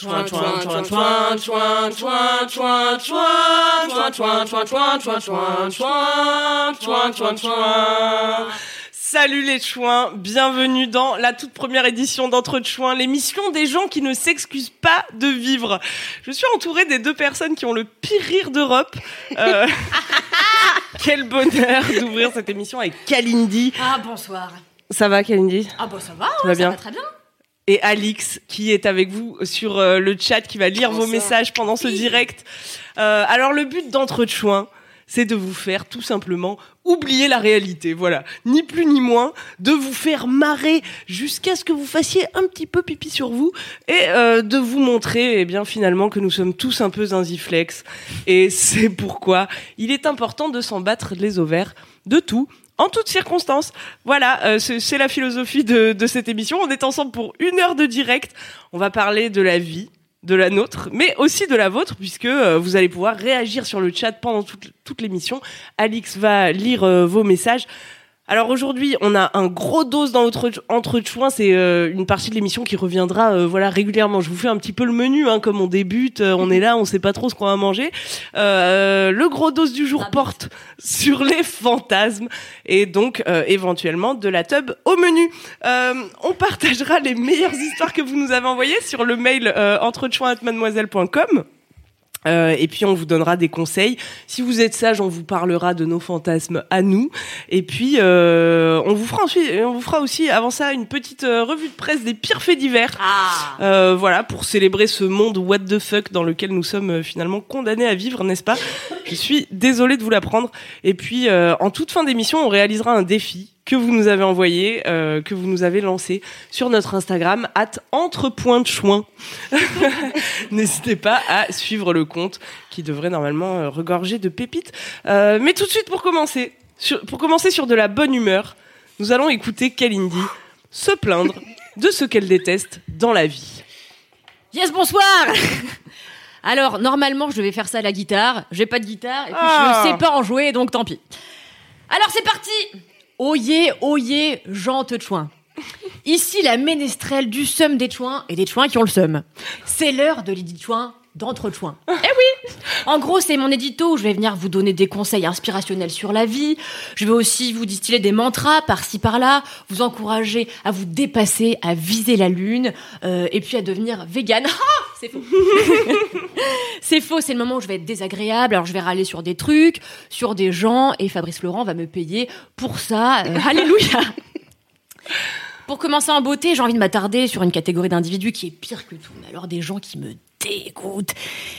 Chouin, chouin, chouin, chouin, chouin, chouin, chouin, chouin, chouin, chouin, chouin, chouin, chouin, chouin, chouin, chouin, chouin. Salut les chouins, bienvenue dans la toute première édition d'Entre Chouins, l'émission des gens qui ne s'excusent pas de vivre. Je suis entourée des deux personnes qui ont le pire rire d'Europe. Euh, quel bonheur d'ouvrir cette émission avec Kalindi. Ah, bonsoir. Ça va Kalindi Ah, bon, ça va, Ça hein, va ça bien va très bien. Et Alix qui est avec vous sur euh, le chat, qui va lire vos messages pendant ce direct. Euh, alors le but d'entre chouins, c'est de vous faire tout simplement oublier la réalité, voilà, ni plus ni moins, de vous faire marrer jusqu'à ce que vous fassiez un petit peu pipi sur vous et euh, de vous montrer, eh bien finalement que nous sommes tous un peu zinziflex. Et c'est pourquoi il est important de s'en battre les ovaires de tout en toutes circonstances. Voilà, euh, c'est la philosophie de, de cette émission. On est ensemble pour une heure de direct. On va parler de la vie, de la nôtre, mais aussi de la vôtre, puisque euh, vous allez pouvoir réagir sur le chat pendant toute, toute l'émission. Alix va lire euh, vos messages. Alors aujourd'hui, on a un gros dose dans notre entre chouins. C'est euh, une partie de l'émission qui reviendra euh, voilà régulièrement. Je vous fais un petit peu le menu, hein, comme on débute, euh, on est là, on sait pas trop ce qu'on va manger. Euh, le gros dose du jour Rabbit. porte sur les fantasmes et donc euh, éventuellement de la tub au menu. Euh, on partagera les meilleures histoires que vous nous avez envoyées sur le mail euh, entrechouins@mademoiselle.com. Euh, et puis on vous donnera des conseils. Si vous êtes sage, on vous parlera de nos fantasmes à nous. Et puis euh, on vous fera ensuite, on vous fera aussi avant ça une petite euh, revue de presse des pires faits divers. Ah Euh, voilà, pour célébrer ce monde what the fuck dans lequel nous sommes euh, finalement condamnés à vivre, n'est-ce pas? Je suis désolée de vous l'apprendre. Et puis, euh, en toute fin d'émission, on réalisera un défi que vous nous avez envoyé, euh, que vous nous avez lancé sur notre Instagram, at entrepointchouin. N'hésitez pas à suivre le compte qui devrait normalement euh, regorger de pépites. Euh, mais tout de suite, pour commencer, sur, pour commencer sur de la bonne humeur, nous allons écouter Kalindi se plaindre de ce qu'elle déteste dans la vie. Yes, bonsoir Alors, normalement, je devais faire ça à la guitare. J'ai pas de guitare, et puis Ah. je sais pas en jouer, donc tant pis. Alors, c'est parti Oyez, oyez, Jean Chouin. Ici, la ménestrelle du seum des chouins et des chouins qui ont le seum. C'est l'heure de l'édit chouin d'entre chouins. Eh oui En gros, c'est mon édito où je vais venir vous donner des conseils inspirationnels sur la vie. Je vais aussi vous distiller des mantras par-ci par-là, vous encourager à vous dépasser, à viser la lune, euh, et puis à devenir vegan. Ah c'est faux. c'est faux, c'est le moment où je vais être désagréable. Alors je vais râler sur des trucs, sur des gens, et Fabrice Laurent va me payer pour ça. Euh, alléluia. Pour commencer en beauté, j'ai envie de m'attarder sur une catégorie d'individus qui est pire que tout. Mais alors des gens qui me dégoûtent,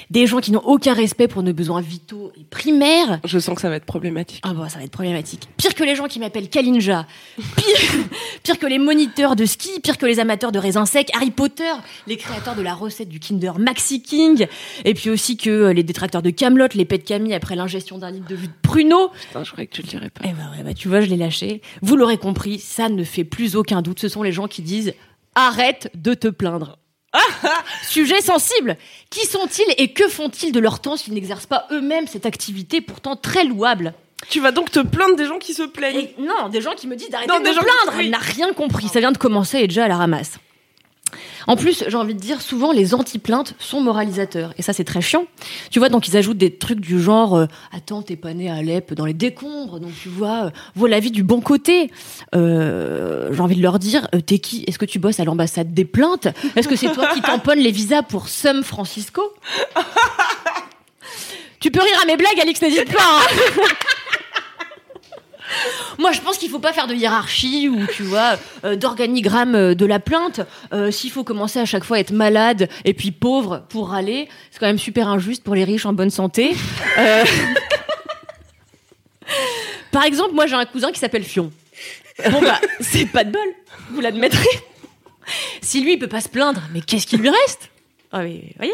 des gens qui n'ont aucun respect pour nos besoins vitaux et primaires. Je sens que ça va être problématique. Ah bon, ça va être problématique. Pire que les gens qui m'appellent Kalinja. Pire, pire que les moniteurs de ski, pire que les amateurs de raisins secs, Harry Potter, les créateurs de la recette du Kinder Maxi King, et puis aussi que euh, les détracteurs de Camelot, les pets de Camille après l'ingestion d'un litre de jus de pruneau. Putain, je croyais que tu le dirais pas. Eh ben ouais, bah tu vois, je l'ai lâché. Vous l'aurez compris, ça ne fait plus aucun doute. Ce sont les gens qui disent arrête de te plaindre. Sujet sensible. Qui sont-ils et que font-ils de leur temps s'ils n'exercent pas eux-mêmes cette activité pourtant très louable? Tu vas donc te plaindre des gens qui se plaignent. Et non, des gens qui me disent d'arrêter de me plaindre. Elle n'a rien compris. Ça vient de commencer et déjà à la ramasse. En plus, j'ai envie de dire, souvent les anti-plaintes sont moralisateurs. Et ça, c'est très chiant. Tu vois, donc ils ajoutent des trucs du genre euh, Attends, t'es pas né à Alep dans les décombres, donc tu vois, euh, vois la vie du bon côté. Euh, j'ai envie de leur dire euh, T'es qui? Est-ce que tu bosses à l'ambassade des plaintes? Est-ce que c'est toi qui tamponnes les visas pour San Francisco? Tu peux rire à mes blagues, Alix, n'hésite pas. hein. Moi, je pense qu'il faut pas faire de hiérarchie ou tu vois euh, d'organigramme euh, de la plainte. Euh, S'il faut commencer à chaque fois à être malade et puis pauvre pour râler, c'est quand même super injuste pour les riches en bonne santé. Par exemple, moi j'ai un cousin qui s'appelle Fion. Bon bah, c'est pas de bol, vous l'admettrez. Si lui il peut pas se plaindre, mais qu'est-ce qui lui reste? Ah mais voyez.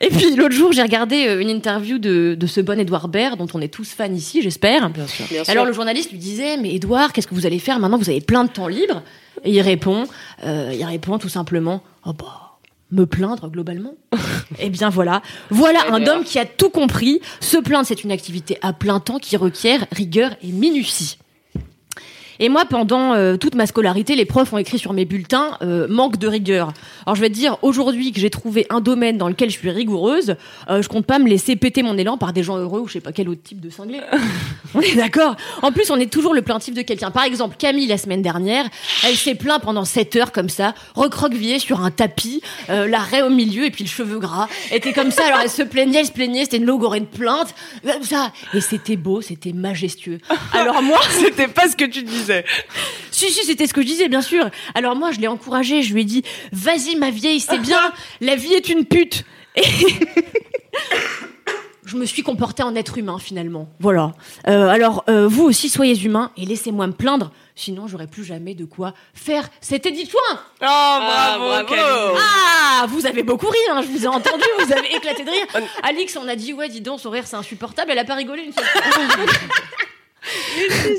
Et puis l'autre jour, j'ai regardé euh, une interview de, de ce bon Edouard Baird, dont on est tous fans ici, j'espère. Bien sûr. Alors le journaliste lui disait mais Edouard qu'est-ce que vous allez faire maintenant? Vous avez plein de temps libre et il répond euh, il répond tout simplement oh bah me plaindre globalement Eh bien voilà. Voilà Eh un homme qui a tout compris. Se plaindre c'est une activité à plein temps qui requiert rigueur et minutie Et moi, pendant euh, toute ma scolarité, les profs ont écrit sur mes bulletins euh, manque de rigueur. Alors je vais te dire, aujourd'hui que j'ai trouvé un domaine dans lequel je suis rigoureuse, euh, je compte pas me laisser péter mon élan par des gens heureux ou je sais pas quel autre type de cinglé. on est d'accord En plus, on est toujours le plaintif de quelqu'un. Par exemple, Camille, la semaine dernière, elle s'est plaint pendant 7 heures comme ça, recroquevillée sur un tapis, euh, la raie au milieu et puis le cheveu gras. Elle était comme ça, alors elle se plaignait, elle se plaignait, c'était une logorée de plainte, comme ça. Et c'était beau, c'était majestueux. Alors moi... C'était pas ce que tu disais. Si, si, c'était ce que je disais, bien sûr. Alors moi, je l'ai encouragée, je lui ai dit, vas-y ma vieille, c'est bien, la vie est une pute. Et je me suis comportée en être humain, finalement. Voilà. Euh, alors, euh, vous aussi, soyez humains et laissez-moi me plaindre, sinon j'aurai plus jamais de quoi faire cet édit de soin. Oh, bravo, bravo. Camille. Ah, vous avez beaucoup ri, hein, je vous ai entendu, vous avez éclaté de rire. Alix, on a dit, ouais, dis donc, son rire, c'est insupportable, elle a pas rigolé une seule fois.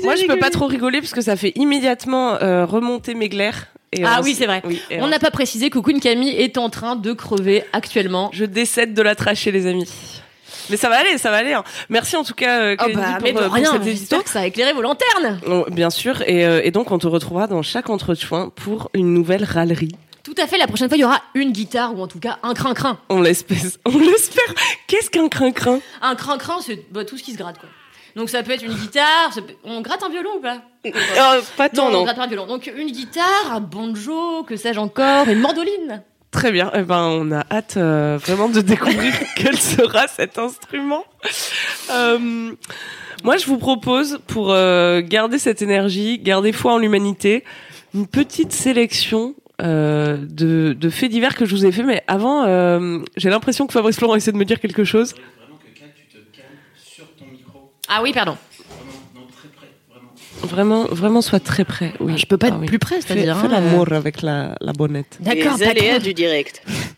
Moi, je peux pas trop rigoler parce que ça fait immédiatement euh, remonter mes glaires. Et Ah oui, c'est vrai. oui, On n'a pas précisé que Queen Camille est en train de crever actuellement. Je décède de la trachée, les amis. Mais ça va aller, ça va aller. hein. Merci en tout cas, euh, Oh bah, pour, euh, pour rien, cet édito. j'espère que ça a éclairé vos lanternes. Oh, bien sûr, et, euh, et donc on te retrouvera dans chaque entretien pour une nouvelle râlerie. Tout à fait, la prochaine fois, il y aura une guitare ou en tout cas un crin-crin. On l'espère. On l'espère. Qu'est-ce qu'un crin-crin? Un crin-crin, c'est bah, tout ce qui se gratte, quoi. Donc ça peut être une guitare, peut- on gratte un violon ou pas? Oh, pas tant, on non. gratte pas un violon. Donc une guitare, un banjo, que sais-je encore, une mandoline? Très bien. Eh ben, on a hâte euh, vraiment de découvrir quel sera cet instrument. Euh, moi, je vous propose, pour euh, garder cette énergie, garder foi en l'humanité, une petite sélection euh, de, de faits divers que je vous ai fait. Mais avant, euh, j'ai l'impression que Fabrice Florent essaie de me dire quelque chose. Vraiment que Kat, tu te calmes sur ton micro. Ah oui, pardon. Vraiment, près, vraiment. Sois très prêt. Oui. Je peux pas Ah être oui. plus près, Fais, c'est-à-dire. fais hein, l'amour avec la, la bonnette. D'accord, Les pas aléas du direct.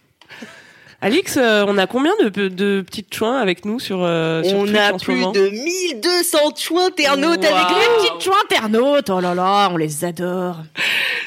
Alix, euh, on a combien de, de petites chouins avec nous sur, euh, sur On Twitch a en plus de 1200 chouins internautes Wow. avec Les petites chouins internautes, oh là là, on les adore.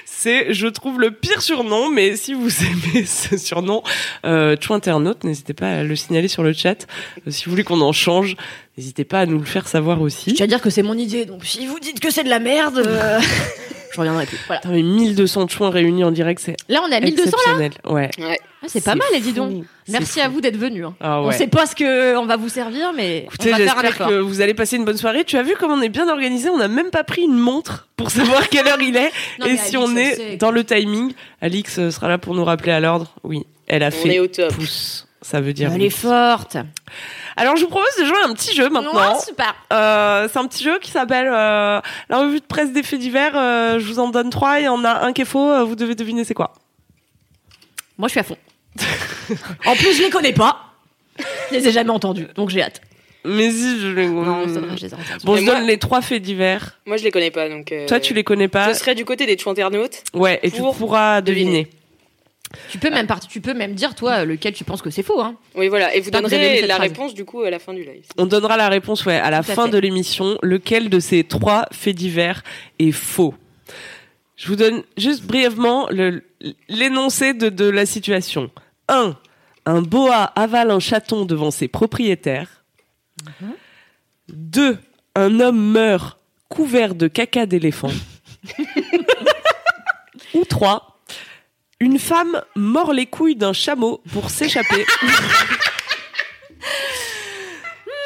C'est, je trouve, le pire surnom, mais si vous aimez ce surnom, euh, Chou Internaute, n'hésitez pas à le signaler sur le chat. Euh, si vous voulez qu'on en change, n'hésitez pas à nous le faire savoir Je aussi. tiens à dire que c'est mon idée, donc si vous dites que c'est de la merde, euh, je reviendrai plus. Voilà. Putain, mais 1200 chouins réunis en direct, c'est Là, on est à 1200 là. Ouais. Ouais. Ah, C'est pas mal, et dis donc. Merci à fou. vous d'être venus. hein. Ah On ouais. sait pas ce que on va vous servir, mais Écoutez, on va faire un j'espère effort. que vous allez passer une bonne soirée. Tu as vu comme on est bien organisé? On n'a même pas pris une montre pour savoir quelle heure il est. Non, Et si Alix, on est dans le timing, Alix euh, sera là pour nous rappeler à l'ordre. Oui, elle a On fait est au top. pouce. Ça veut dire. Elle est forte. Alors, je vous propose de jouer à un petit jeu maintenant. Ouais, super. Euh, c'est un petit jeu qui s'appelle euh, la revue de presse des faits divers. Euh, je vous en donne trois. Il y en a un qui est faux. vous devez deviner c'est quoi. Moi, je suis à fond. en plus, je les connais pas. Je les ai jamais entendus, donc j'ai hâte. Mais si je les. Non, c'est vrai, je les ai entendus. Bon, je moi- donne les trois faits divers. Moi, je les connais pas, donc. euh, Toi, tu les connais pas. Je serais du côté des internautes. Ouais, et tu pour pourras deviner. deviner. Tu peux même partir, tu peux même dire toi lequel tu penses que c'est faux. Hein. Oui, voilà. Et vous donnerez la phrase. réponse, du coup, à la fin du live. On donnera la réponse ouais, à la Tout fin fait. de l'émission. Lequel de ces trois faits divers est faux? Je vous donne juste brièvement l'énoncé de, de la situation. 1. Un boa avale un chaton devant ses propriétaires. 2. Un homme meurt couvert de caca d'éléphant. Ou 3. Une femme mord les couilles d'un chameau pour s'échapper.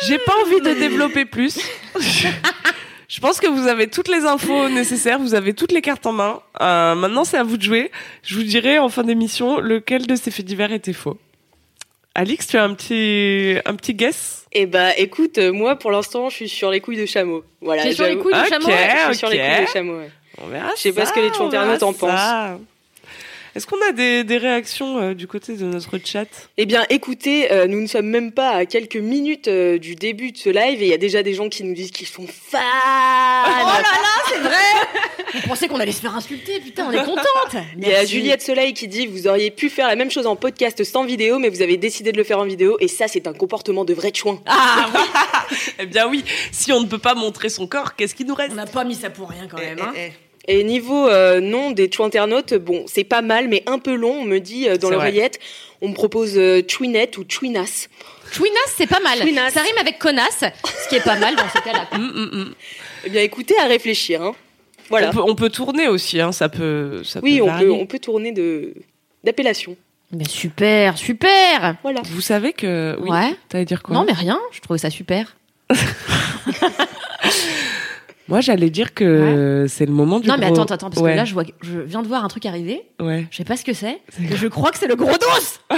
J'ai pas envie de développer plus. Je pense que vous avez toutes les infos nécessaires, vous avez toutes les cartes en main. Euh, maintenant, c'est à vous de jouer. Je vous dirai en fin d'émission lequel de ces faits divers était faux. Alix, tu as un petit, un petit guess? Eh bah, écoute, euh, moi, pour l'instant, je suis sur les couilles de chameau. Voilà. T'es sur les j'avoue. couilles Ok. du chameau Ouais, je suis sur ok. les couilles de chameau. ouais. On verra Je sais pas ça, ce que les on verra internautes en ça. Est-ce qu'on a des, des réactions euh, du côté de notre chat? Eh bien, écoutez, euh, nous ne sommes même pas à quelques minutes euh, du début de ce live et il y a déjà des gens qui nous disent qu'ils sont fans. Oh là là, c'est vrai On pensait qu'on allait se faire insulter, putain, on est contente Il y a Juliette Soleil qui dit vous auriez pu faire la même chose en podcast sans vidéo, mais vous avez décidé de le faire en vidéo et ça, c'est un comportement de vrai chouin. Ah oui Eh bien oui, si on ne peut pas montrer son corps, qu'est-ce qui nous reste? On n'a pas mis ça pour rien quand même. Hein. Eh, eh, eh. Et niveau euh, nom des internautes, bon, c'est pas mal, mais un peu long. On me dit euh, dans l'oreillette, on me propose euh, chouinette ou chouinas. Chouinas, c'est pas mal. Chouinas. Ça rime avec connasse, ce qui est pas mal dans ce cas-là. Hum, hum, hum. Eh bien, écoutez, à réfléchir. Hein. Voilà. On peut, on peut tourner aussi, hein, ça peut. Ça Oui, peut on peut, on peut tourner de d'appellation. Mais super, super Voilà. Vous savez que. Oui, Ouais. T'allais dire quoi? Non, mais rien, je trouvais ça super. Moi, j'allais dire que c'est le moment du. non, mais attends, attends, parce Ouais, que là, je, vois, je viens de voir un truc arriver. Ouais. Je sais pas ce que c'est. Je crois que c'est le gros dos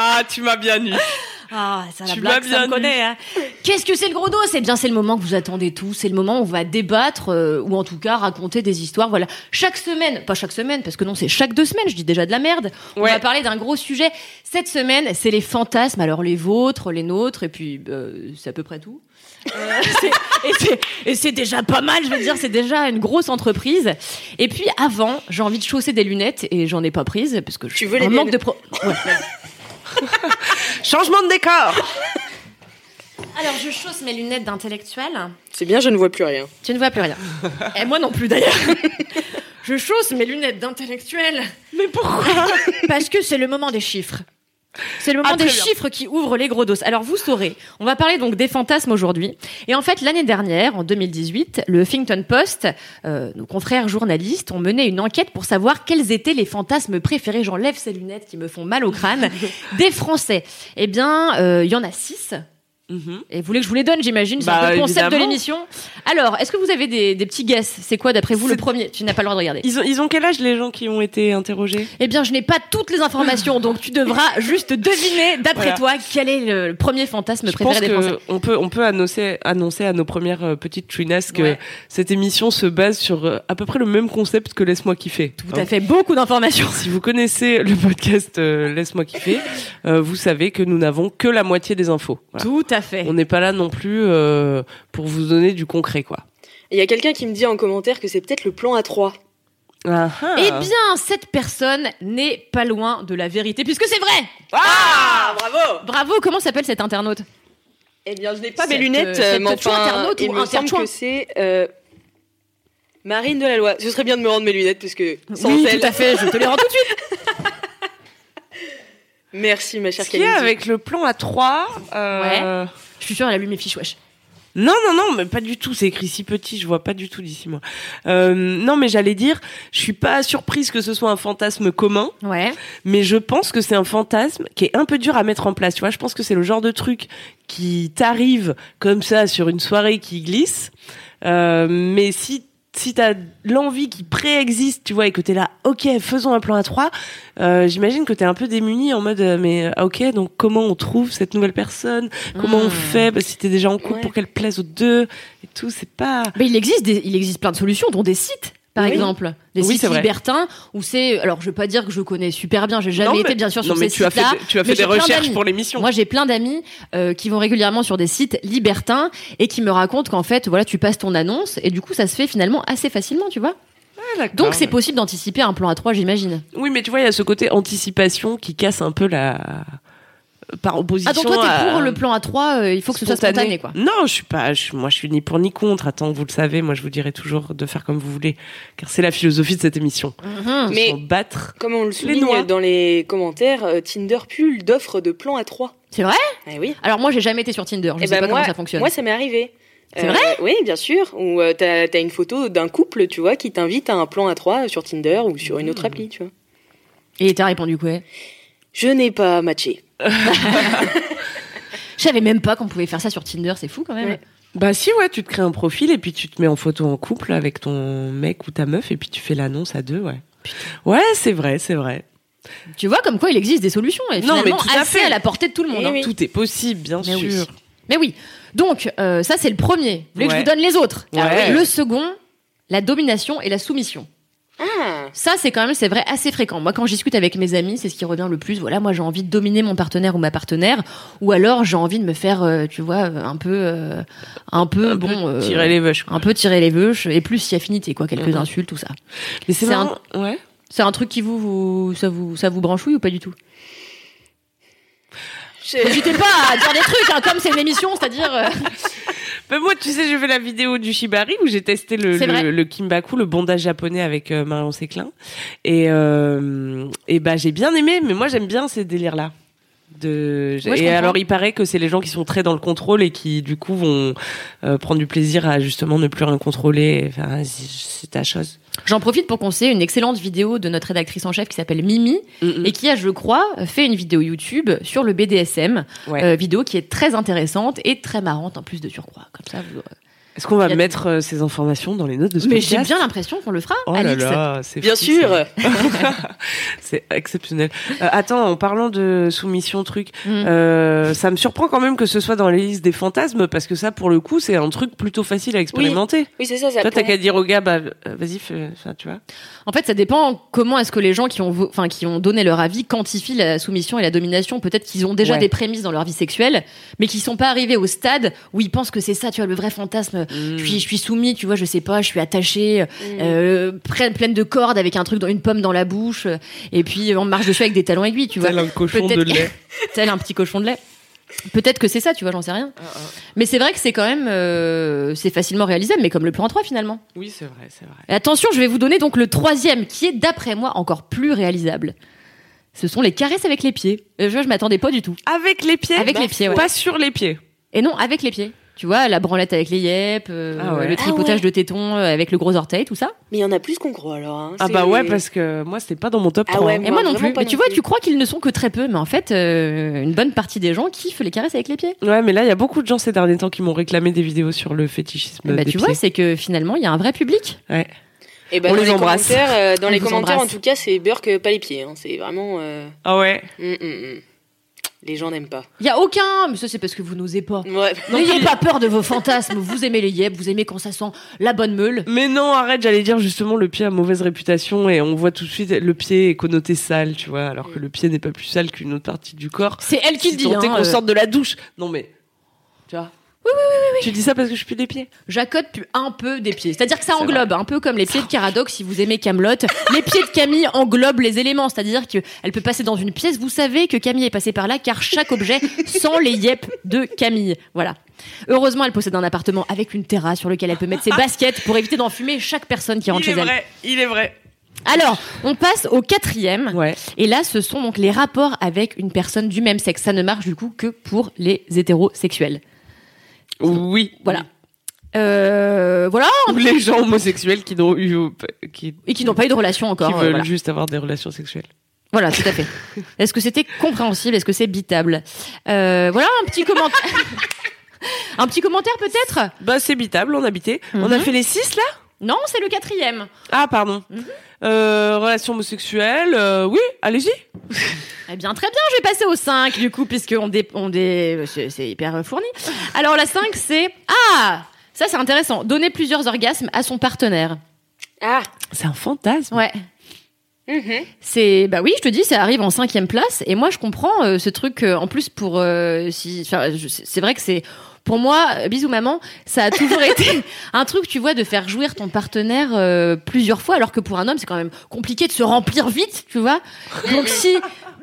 Ah, tu m'as bien eu. Ah, ça la Tu blague, m'as ça bien me connaît. hein. Qu'est-ce que c'est le gros dos Eh bien, c'est le moment que vous attendez tous. C'est le moment où on va débattre, euh, ou en tout cas raconter des histoires. Voilà, chaque semaine, pas chaque semaine, parce que non, c'est chaque deux semaines. Je dis déjà de la merde. On Ouais. va parler d'un gros sujet. Cette semaine, c'est les fantasmes. Alors les vôtres, les nôtres, et puis euh, c'est à peu près tout. Euh, et c'est- déjà pas mal, je veux dire, c'est déjà une grosse entreprise. Et puis avant, j'ai envie de chausser des lunettes et j'en ai pas prise parce que je Tu veux les manque de pro. Ouais. Changement de décor. Alors je chausse mes lunettes d'intellectuel. C'est bien, je ne vois plus rien. Tu ne vois plus rien. Et moi non plus d'ailleurs. Je chausse mes lunettes d'intellectuel. Mais pourquoi? Parce que c'est le moment des chiffres. C'est le moment Ah, des bien. chiffres qui ouvrent les gros dos. Alors vous saurez, on va parler donc des fantasmes aujourd'hui. Et en fait, l'année dernière, en 2018, le Huffington Post, euh, nos confrères journalistes, ont mené une enquête pour savoir quels étaient les fantasmes préférés. J'enlève ces lunettes qui me font mal au crâne des Français. Eh bien, euh, il y en a six. Mhm. Et vous voulez que je vous les donne, j'imagine C'est Bah, le concept de l'émission. Alors, est-ce que vous avez des, des petits guesses C'est quoi, d'après vous, le premier? Tu n'as pas le droit de regarder. ils ont, ils ont quel âge les gens qui ont été interrogés? Eh bien, je n'ai pas toutes les informations, donc tu devras juste deviner, d'après Voilà. toi, quel est le premier fantasme Je pense préféré des Français. qu'on peut, on peut annoncer, annoncer à nos premières euh, petites chouinasses que Ouais. cette émission se base sur euh, à peu près le même concept que Laisse-moi kiffer. Tout à fait, beaucoup d'informations. Si vous connaissez le podcast euh, Laisse-moi kiffer, euh, vous savez que nous n'avons que la moitié des infos. Voilà. Tout à fait. On n'est pas là non plus euh, pour vous donner du concret, quoi. Il y a quelqu'un qui me dit en commentaire que c'est peut-être le plan A3. Ah, ah. Eh bien, cette personne n'est pas loin de la vérité, puisque c'est vrai Ah, bravo Bravo, comment s'appelle cet internaute? Eh bien, je n'ai pas Cette, mes lunettes, euh, mais enfin, internaute il ou me semble que c'est euh, Marine Delaloi. Ce serait bien de me rendre mes lunettes parce que sans Oui, elle. tout à fait, je te les rends tout de suite. Merci, ma chère Kalindi. avec le plan à 3 euh... Je suis sûre, elle a lu mes fiches, wesh. Non, non, non, mais pas du tout. C'est écrit si petit, je vois pas du tout d'ici moi. Euh, non, mais j'allais dire, je suis pas surprise que ce soit un fantasme commun, Ouais. mais je pense que c'est un fantasme qui est un peu dur à mettre en place. Tu vois, je pense que c'est le genre de truc qui t'arrive comme ça sur une soirée qui glisse. Euh, mais si si t'as l'envie qui préexiste, tu vois, et que t'es là, ok, faisons un plan à trois, euh, j'imagine que t'es un peu démuni en mode, euh, mais ah, ok, donc comment on trouve cette nouvelle personne? Comment on Hmm. fait? Bah, Si t'es déjà en couple Ouais. pour qu'elle plaise aux deux et tout, c'est pas. Mais il existe, des, il existe plein de solutions, dont des sites, par Oui. exemple. Des Oui, sites libertins, où c'est. Alors, je veux pas dire que je connais super bien, j'ai jamais Non, été mais- bien sûr sur ces tu as fait, sites-là. tu as fait des recherches pour l'émission. Moi, j'ai plein d'amis euh, qui vont régulièrement sur des sites libertins et qui me racontent qu'en fait, voilà, tu passes ton annonce et du coup, ça se fait finalement assez facilement, tu vois. Ah. Donc, c'est possible d'anticiper un plan à trois, j'imagine. Oui, mais tu vois, il y a ce côté anticipation qui casse un peu la. Par opposition. Ah, donc toi, t'es à- pour le plan à trois, euh, il faut que ce soit spontané, quoi. Non, je suis pas. je- moi, je suis ni pour ni contre. Attends, vous le savez, moi, je vous dirai toujours de faire comme vous voulez, car c'est la philosophie de cette émission. Mhm. Mais- battre. Comme on le souligne dans les commentaires, euh, Tinder pull d'offres de plan A3. C'est vrai? Eh oui. Alors, moi, j'ai jamais été sur Tinder, je Eh sais ben pas moi, comment ça fonctionne. Moi, ça m'est arrivé. C'est Euh, vrai Oui, bien sûr. Où euh, t'as as une photo d'un couple, tu vois, qui t'invite à un plan A3 sur Tinder ou sur une autre appli, tu vois. Et t'as répondu quoi? Je n'ai pas matché. Je savais même pas qu'on pouvait faire ça sur Tinder, c'est fou quand même. Ouais. Bah si, ouais, tu te crées un profil et puis tu te mets en photo en couple avec ton mec ou ta meuf et puis tu fais l'annonce à deux, ouais. Ouais, c'est vrai, c'est vrai. Tu vois comme quoi il existe des solutions et Non, mais tout à assez fait. à la portée de tout le monde. Hein. oui. Tout est possible, bien Mais oui. sûr. Mais oui. Donc euh, ça c'est le premier. Vous voulez que je vous donne les autres? Ouais. Le second, la domination et la soumission. Ah Ça c'est quand même c'est vrai assez fréquent. Moi quand je discute avec mes amis, c'est ce qui revient le plus. Voilà, moi j'ai envie de dominer mon partenaire ou ma partenaire, ou alors j'ai envie de me faire, euh, tu vois, euh, un peu, euh, un peu Un bon, peu euh, tirer les vaches. quoi. un peu tirer les veuches et plus si affinité quoi, quelques insultes tout ça. Mais c'est marrant. Ouais. C'est un truc qui vous, vous ça vous ça vous branchouille ou pas du tout? N'hésitez pas à dire des trucs, hein, comme c'est une émission, c'est-à-dire. euh, Bah, moi, tu sais, j'ai fait la vidéo du Shibari où j'ai testé le, le, le kimbaku, le bondage japonais avec euh, Marion Séclin. Et, euh, et bah, j'ai bien aimé, mais moi, j'aime bien ces délires-là. De... Ouais, et alors, il paraît que c'est les gens qui sont très dans le contrôle et qui, du coup, vont euh, prendre du plaisir à justement ne plus rien contrôler. Enfin, c'est ta chose. J'en profite pour conseiller une excellente vidéo de notre rédactrice en chef qui s'appelle Mimi Mm, et qui a, je crois, fait une vidéo YouTube sur le BDSM, Ouais. euh, vidéo qui est très intéressante et très marrante en plus de surcroît. Comme ça, vous... Est-ce qu'on va mettre euh, ces informations dans les notes de ce Mais j'ai bien l'impression qu'on le fera, Oh là Alix. là, c'est Bien fou, sûr. c'est- C'est exceptionnel. Euh, attends, en parlant de soumission truc, Mm. euh, ça me surprend quand même que ce soit dans les listes des fantasmes parce que ça, pour le coup, c'est un truc plutôt facile à expérimenter. Oui, c'est ça, ça Toi, t'as qu'à dire au gars, bah, euh, vas-y, fais, tu vois. En fait, ça dépend comment est-ce que les gens qui ont, vo- enfin, qui ont donné leur avis quantifient la soumission et la domination. Peut-être qu'ils ont déjà Ouais. des prémices dans leur vie sexuelle, mais qui sont pas arrivés au stade où ils pensent que c'est ça, tu vois, le vrai fantasme. Mm. Je suis, je suis soumis, tu vois, je sais pas, je suis attachée, Mm. euh, pleine, pleine de cordes avec un truc dans une pomme dans la bouche, euh, et puis on marche dessus avec des talons aiguilles, tu vois. Tel un cochon de lait. Tel un petit cochon de lait. Peut-être que c'est ça, tu vois, j'en sais rien. Mais c'est vrai que c'est quand même, euh, c'est facilement réalisable, mais comme le plan 3 finalement. Oui, c'est vrai, c'est vrai. Et attention, je vais vous donner donc le troisième, qui est d'après moi encore plus réalisable. Ce sont les caresses avec les pieds. Euh, Je, vois, je m'attendais pas du tout. Avec les pieds? Avec les pieds, ouais. Pas sur les pieds. Et non, avec les pieds. Tu vois, la branlette avec les yep, euh, Ah ouais. le tripotage Ah ouais. de tétons euh, avec le gros orteil, tout ça. Mais il y en a plus qu'on croit alors. hein. Ah bah ouais, parce que moi, c'était pas dans mon top Ah 3. ouais, hein. Et Moi, moi non plus. pas Mais non tu vois, plus. tu crois qu'ils ne sont que très peu, mais en fait, euh, une bonne partie des gens kiffent les caresses avec les pieds. Ouais, mais là, il y a beaucoup de gens ces derniers temps qui m'ont réclamé des vidéos sur le fétichisme bah, des tu vois, pieds. c'est que finalement, il y a un vrai public. Ouais. Et bah, On dans les les embrasse. commentaires, euh, dans On les commentaires, en tout cas, c'est Burke, pas les pieds. hein. C'est vraiment. euh, Ah ouais. hum, hum, hum. Les gens n'aiment pas. Il y a aucun, mais ça c'est parce que vous n'osez pas. Ouais. N'ayez pas peur de vos fantasmes. Vous aimez les yep, vous aimez quand ça sent la bonne meule. Mais non, arrête, j'allais dire justement le pied a mauvaise réputation et on voit tout de suite le pied est connoté sale, tu vois, alors que le pied n'est pas plus sale qu'une autre partie du corps. C'est elle qui Si le dit. hein, qu'on euh. sorte de la douche. Non mais, tu vois. Oui, oui, oui, Tu dis ça parce que je pue des pieds. Jacotte pue un peu des pieds. C'est-à-dire que ça englobe, un peu comme les pieds de Caradoc si vous aimez Camelot. les pieds de Camille englobent les éléments, c'est-à-dire qu'elle peut passer dans une pièce. Vous savez que Camille est passée par là car chaque objet sent les yep de Camille. Voilà. Heureusement, elle possède un appartement avec une terrasse sur lequel elle peut mettre ses baskets pour éviter d'enfumer chaque personne qui rentre Il est chez elle. vrai, il est vrai. Alors, on passe au quatrième. Ouais. Et là, ce sont donc les rapports avec une personne du même sexe. Ça ne marche du coup que pour les hétérosexuels. Oui. Voilà. Euh, voilà. Ou les gens homosexuels qui n'ont eu, qui, Et qui n'ont pas eu de relation encore. qui euh, veulent voilà. juste avoir des relations sexuelles. Voilà, tout à fait. Est-ce que c'était compréhensible? Est-ce que c'est bitable? Euh, Voilà un petit commentaire. un petit commentaire peut-être? Bah c'est bitable, on habitait. On a Mhm. fait les six là? Non, c'est le quatrième. Ah pardon. Mhm. Euh, relations homosexuelles, euh, oui, allez-y. Eh bien, très bien, je vais passer au 5 du coup, puisqu'on dé... on dé... c'est hyper fourni. Alors, la 5, c'est. Ah Ça, c'est intéressant. Donner plusieurs orgasmes à son partenaire. Ah. C'est un fantasme. Ouais. Mhm. C'est bah oui, je te dis, ça arrive en cinquième place. Et moi, je comprends euh, ce truc. euh, en plus, pour euh, si, enfin, je- c'est vrai que c'est pour moi, euh, bisous maman, ça a toujours été un truc, tu vois, de faire jouir ton partenaire euh, plusieurs fois, alors que pour un homme, c'est quand même compliqué de se remplir vite, tu vois. Donc si,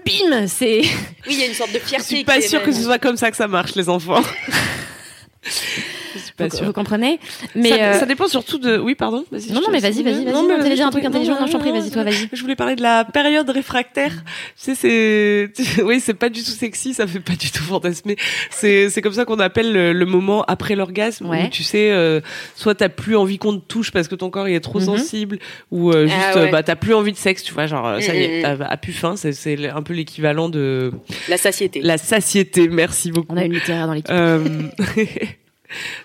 bim, c'est Oui, il y a une sorte de Je fierté. suis pas sûre que ce soit comme ça que ça marche, les enfants. Je suis pas vous, vous comprenez. Mais ça, euh, ça dépend surtout de. Oui, pardon. vas-y, Non, non, mais vas-y, vas-y, vas-y, Non, non, mais dire un truc intelligent, non, je t'en prie, vas-y, toi, vas-y. Je voulais parler de la période réfractaire. Tu sais, c'est. Oui, c'est pas du tout sexy, ça fait pas du tout fantasmer. C'est c'est comme ça qu'on appelle le, le moment après l'orgasme. Ouais. Où tu sais, euh, soit t'as plus envie qu'on te touche parce que ton corps il est trop Mhm. sensible, ou euh, juste, Ah ouais. euh, bah, t'as plus envie de sexe, tu vois, genre, euh, ça y est, Mhm. t'as t'as plus faim, c'est c'est un peu l'équivalent de La satiété. la satiété. Merci beaucoup. on a une littéraire dans l'équipe.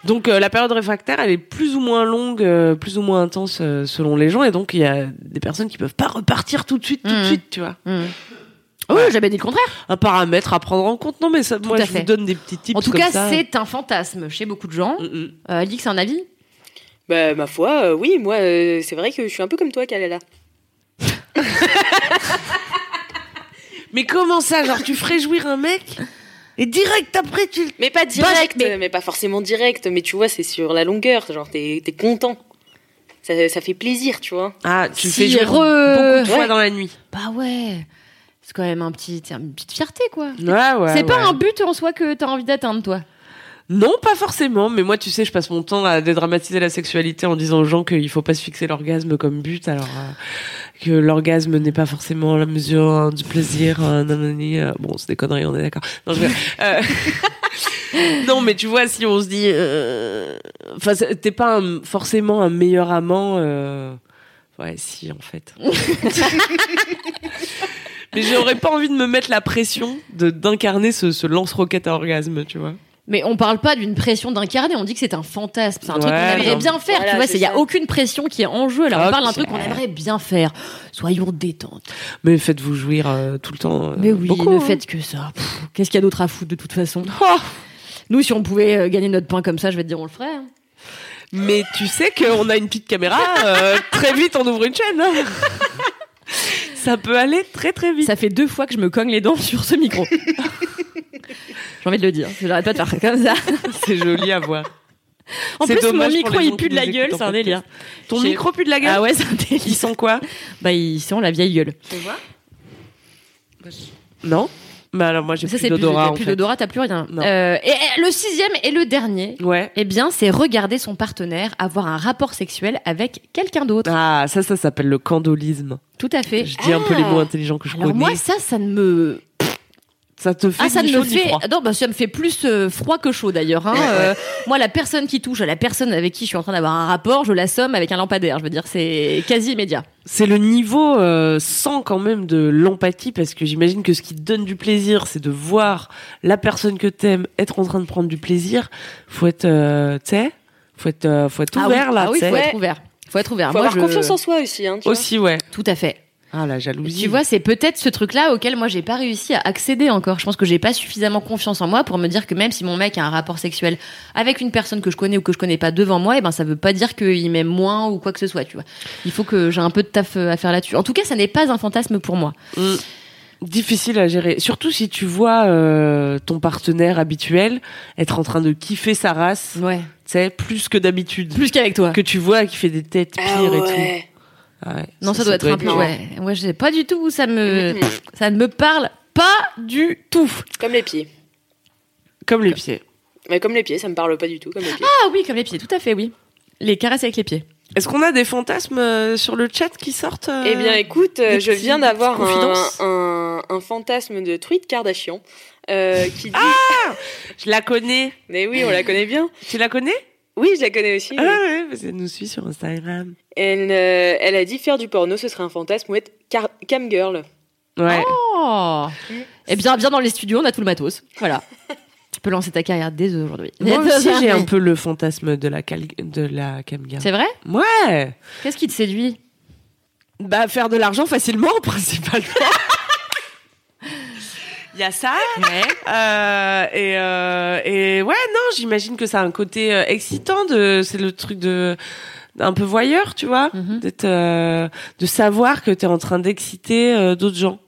Donc euh, la période réfractaire, elle est plus ou moins longue, euh, plus ou moins intense euh, selon les gens, et donc il y a des personnes qui peuvent pas repartir tout de suite, tout de Mhm. suite, tu vois. Hmm. Oh, Ouais. j'avais dit le contraire. Un paramètre à prendre en compte. Non, mais ça, moi à je fait. vous donne des petits tips. En tout comme cas, ça. c'est un fantasme chez beaucoup de gens. Mm, mm. Euh, Alix, un avis? Bah, ma foi, euh, oui, moi, euh, c'est vrai que je suis un peu comme toi, Kalala. Mais comment ça, genre tu ferais jouir un mec? Et direct après tu. Mais pas direct, mais- mais... pas forcément direct, mais tu vois, c'est sur la longueur, genre t'es t'es content. Ça, ça fait plaisir, tu vois. Ah, tu Si fais jouir re- beaucoup de fois Ouais. dans la nuit. Bah ouais. C'est quand même un petit, une petite fierté, quoi. Ouais, ouais. c'est pas un but en soi que t'as envie d'atteindre, toi. Non, pas forcément, mais moi, tu sais, je passe mon temps à dédramatiser la sexualité en disant aux gens qu'il faut pas se fixer l'orgasme comme but, alors euh, que l'orgasme n'est pas forcément la mesure hein, du plaisir. euh, nanani, euh. bon, c'est des conneries, on est d'accord. Non, je- euh, non, mais tu vois, si on se dit, enfin, t'es pas un- forcément un meilleur amant. Ouais, si, en fait. mais j'aurais pas envie de me mettre la pression de d'incarner ce, ce lance-roquette à orgasme, tu vois. Mais on parle pas d'une pression d'incarner, on dit que c'est un fantasme, c'est un truc qu'on aimerait non. bien faire, Voilà, tu vois, il y a aucune pression qui est en jeu, là on parle d'un truc qu'on aimerait bien faire. Soyons détente. Mais faites-vous jouir euh, tout le temps. euh, Mais oui, beaucoup, ne hein. faites que ça. Qu'est-ce qu'il y a d'autre à foutre de toute façon Oh Nous, si on pouvait euh, gagner notre pain comme ça, je vais te dire, on le ferait. hein. Mais tu sais qu'on a une petite caméra, euh, très vite on ouvre une chaîne. hein. Ça peut aller très très vite. Ça fait deux fois que je me cogne les dents sur ce micro. J'ai envie de le dire. J'arrête pas de faire comme ça. C'est joli à voir. En plus, mon micro, il pue de la gueule, c'est un délire. Ton micro pue de la gueule Ah ouais, c'est un Ils délire. sont quoi Bah, ils sont la vieille gueule. Non Bah alors moi j'ai Ça, plus d'odorat plus d'odorat, t'as plus rien. Euh, et, et le sixième et le dernier, Ouais. eh bien, c'est regarder son partenaire avoir un rapport sexuel avec quelqu'un d'autre. Ah, ça, ça s'appelle le candolisme. Tout à fait. Je dis un peu les Ah. mots intelligents que je Alors connais. moi, ça, ça ne me ça te fait Ah, ça me chaud ni fait. froid. Non, bah, ça me fait plus euh, froid que chaud d'ailleurs. Hein. Euh, moi, la personne qui touche à la personne avec qui je suis en train d'avoir un rapport, je l'assomme avec un lampadaire. Je veux dire, c'est quasi immédiat. C'est le niveau euh, sans quand même de l'empathie parce que j'imagine que ce qui te donne du plaisir, c'est de voir la personne que t'aimes être en train de prendre du plaisir. Faut être, euh, tu sais, faut être, euh, faut être Ah ouvert oui. là, Ah oui, tu sais. faut être ouvert. Faut être ouvert. Faut moi, avoir je... confiance en soi aussi. Hein, tu vois. Aussi, ouais. Tout à fait. Ah la jalousie. Tu vois, c'est peut-être ce truc-là auquel moi j'ai pas réussi à accéder encore. Je pense que j'ai pas suffisamment confiance en moi pour me dire que même si mon mec a un rapport sexuel avec une personne que je connais ou que je connais pas devant moi, et ben ça veut pas dire qu'il m'aime moins ou quoi que ce soit. Tu vois, il faut que j'ai un peu de taf euh, à faire là-dessus. En tout cas, ça n'est pas un fantasme pour moi. Mm. difficile à gérer. Surtout si tu vois euh, ton partenaire habituel être en train de kiffer sa race, Ouais. tu sais, plus que d'habitude. Plus qu'avec toi. Que tu vois qui fait des têtes Ah pires et tout. Ouais. Ah ouais, Non, ça, doit être un peu. Ouais. Moi, je sais pas du tout où ça me. Mhm. Ça ne me parle pas du tout. Comme les pieds. Comme les pieds. Mais comme les pieds, ça me parle pas du tout. Comme les pieds. Ah oui, comme les pieds, tout à fait, oui. Les caresses avec les pieds. Est-ce qu'on a des fantasmes euh, sur le chat qui sortent euh, Eh bien, écoute, euh, je petits- viens d'avoir un, un, un fantasme de Tweet Kardashian euh, qui dit. Je la connais. Mais oui, on la connaît bien. Tu la connais? Oui, je la connais aussi. Ah oui. ouais, parce qu'elle nous suit sur Instagram. Elle, euh, elle a dit faire du porno, ce serait un fantasme ou être car- cam girl. Ouais. Oh Eh bien, viens dans les studios, on a tout le matos. Voilà. tu peux lancer ta carrière dès aujourd'hui. Moi aussi, j'ai un peu le fantasme de la, cal- de la camgirl. C'est vrai? Ouais. Qu'est-ce qui te séduit? Bah, faire de l'argent facilement, principalement. Il y a ça. Euh, et, euh, et ouais, non, j'imagine que ça a un côté euh, excitant. De, c'est le truc de un peu voyeur, tu vois, Mhm. d'être, euh, de savoir que t'es en train d'exciter euh, d'autres gens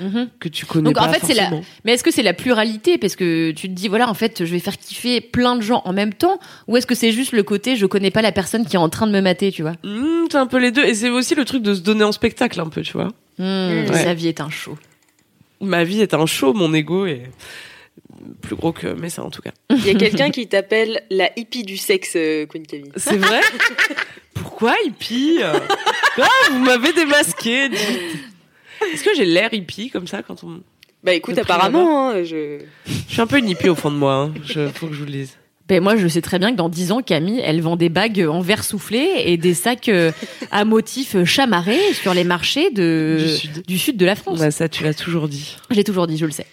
Mhm. que tu connais Donc, pas en fait, c'est la-. Mais est-ce que c'est la pluralité? Parce que tu te dis, voilà, en fait, je vais faire kiffer plein de gens en même temps Ou est-ce que c'est juste le côté, je connais pas la personne qui est en train de me mater, tu vois? Mmh, c'est un peu les deux. Et c'est aussi le truc de se donner en spectacle un peu, tu vois. Hmm, Ouais. Sa vie est un show. Ma vie est un show, mon ego est plus gros que mais ça en tout cas. Il y a quelqu'un qui t'appelle la hippie du sexe, euh, Queen Camille. C'est vrai? Pourquoi hippie? Quoi? Vous m'avez démasqué. Est-ce que j'ai l'air hippie comme ça quand on Bah écoute, apparemment, hein, je. Je suis un peu une hippie au fond de moi. Hein. Je, faut que je vous le dise. Ben moi, je sais très bien que dans 10 ans, Camille, elle vend des bagues en verre soufflé et des sacs euh, à motifs chamarrés sur les marchés de... Du sud. du sud de la France. Bah, ça, tu l'as toujours dit. Je l'ai toujours dit, je le sais.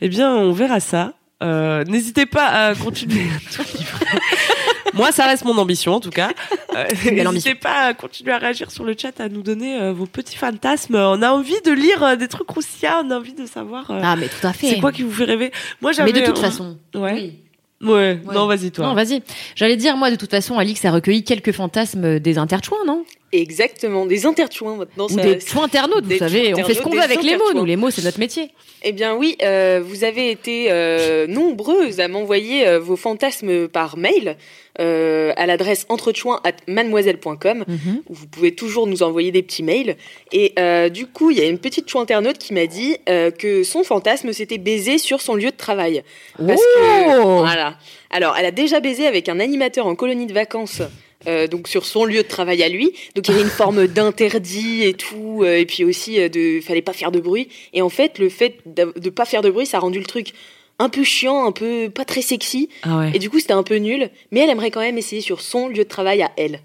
Eh bien, on verra ça. Euh, N'hésitez pas à continuer à tout. Moi, ça reste mon ambition, en tout cas. Euh, N'hésitez pas à continuer à réagir sur le chat, à nous donner euh, vos petits fantasmes. On a envie de lire euh, des trucs croustillants, on a envie de savoir euh, Ah, mais tout à fait. c'est quoi qui vous fait rêver. Moi, j'avais Mais de toute façon. Ouais. Oui. Ouais. Ouais. Non, vas-y toi. Non, vas-y. J'allais dire, moi, de toute façon, Alix a recueilli quelques fantasmes des interchouins, non? Exactement, des interchouins maintenant. Ou ça- des internautes, vous savez. On fait ce qu'on veut avec les mots, nous. Les mots, c'est notre métier. Eh bien oui, euh, vous avez été euh, nombreuses à m'envoyer euh, vos fantasmes par mail à l'adresse entrechouin@mademoiselle.com Mhm. où vous pouvez toujours nous envoyer des petits mails. Et du coup, il y a une petite chou internaute qui m'a dit que son fantasme c'était baiser sur son lieu de travail. Parce que Oh voilà. Alors, elle a déjà baisé avec un animateur en colonie de vacances. Euh, donc sur son lieu de travail à lui, donc il y avait une forme d'interdit et tout, euh, et puis aussi euh, de fallait pas faire de bruit. Et en fait, le fait de pas faire de bruit, ça a rendu le truc un peu chiant, un peu pas très sexy, Ah ouais. et du coup c'était un peu nul. Mais elle aimerait quand même essayer sur son lieu de travail à elle.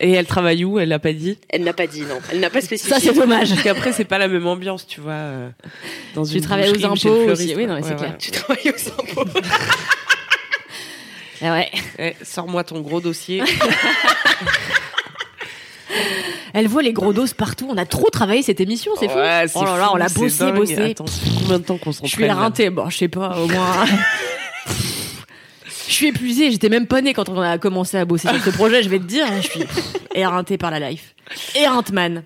Et elle travaille où? Elle l'a pas dit? Elle n'a pas dit non, elle n'a pas spécifié. Ça, c'est dommage. Parce qu'après, c'est pas la même ambiance, tu vois. euh, Dans Tu une travailles aux impôts aussi. Oui, non, mais ouais, c'est ouais, clair. Tu travailles aux impôts. Ah ouais. Eh, Sors-moi ton gros dossier. Elle voit les gros doses partout. On a trop travaillé cette émission, c'est fou. Ouais, c'est oh là là, fou, on l'a c'est bossé, dingue. bossé. Attends, ça fait combien de temps qu'on Je suis s'entraîne là éreinté. Bon, je sais pas, au moins. Je suis épuisée, j'étais même pas née quand on a commencé à bosser sur ce projet, je vais te dire, je suis éreintée par la life. Éreinte-man.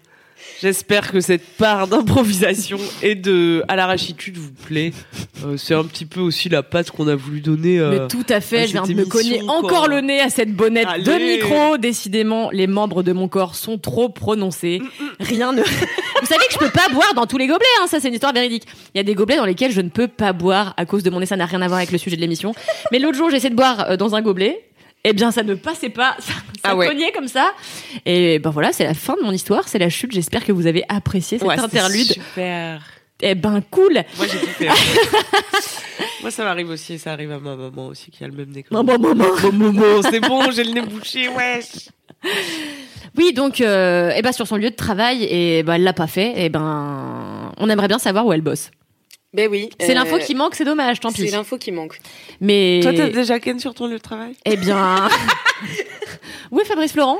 J'espère que cette part d'improvisation et de à l'arrachitude vous plaît. Euh, c'est un petit peu aussi la patte qu'on a voulu donner. euh, Mais tout à fait, à je viens de me cogner quoi. encore le nez à cette bonnette de micro. Décidément, les membres de mon corps sont trop prononcés. Rien ne. Vous savez que je peux pas boire dans tous les gobelets, hein, ça c'est une histoire véridique. Il y a des gobelets dans lesquels je ne peux pas boire à cause de mon nez, ça n'a rien à voir avec le sujet de l'émission. Mais l'autre jour, j'ai essayé de boire euh, dans un gobelet. Eh bien, ça ne passait pas, ça, ça Ah ouais. cognait comme ça. Et ben voilà, c'est la fin de mon histoire, c'est la chute. J'espère que vous avez apprécié cet ouais, interlude. Super. Eh ben cool. Moi j'ai tout fait. Moi ça m'arrive aussi, ça arrive à ma maman aussi qui a le même nez que Bon, moi. bon, bon, bon. Bon, bon, bon, c'est bon, j'ai le nez bouché, wesh. Oui, donc, euh, eh ben, sur son lieu de travail, et ben, elle l'a pas fait. Et ben, on aimerait bien savoir où elle bosse. Ben oui. C'est euh, l'info qui manque, c'est dommage, tant C'est pis. l'info qui manque. Mais, Toi t'as déjà Ken sur ton lieu de travail? Eh bien, où est Fabrice Florent?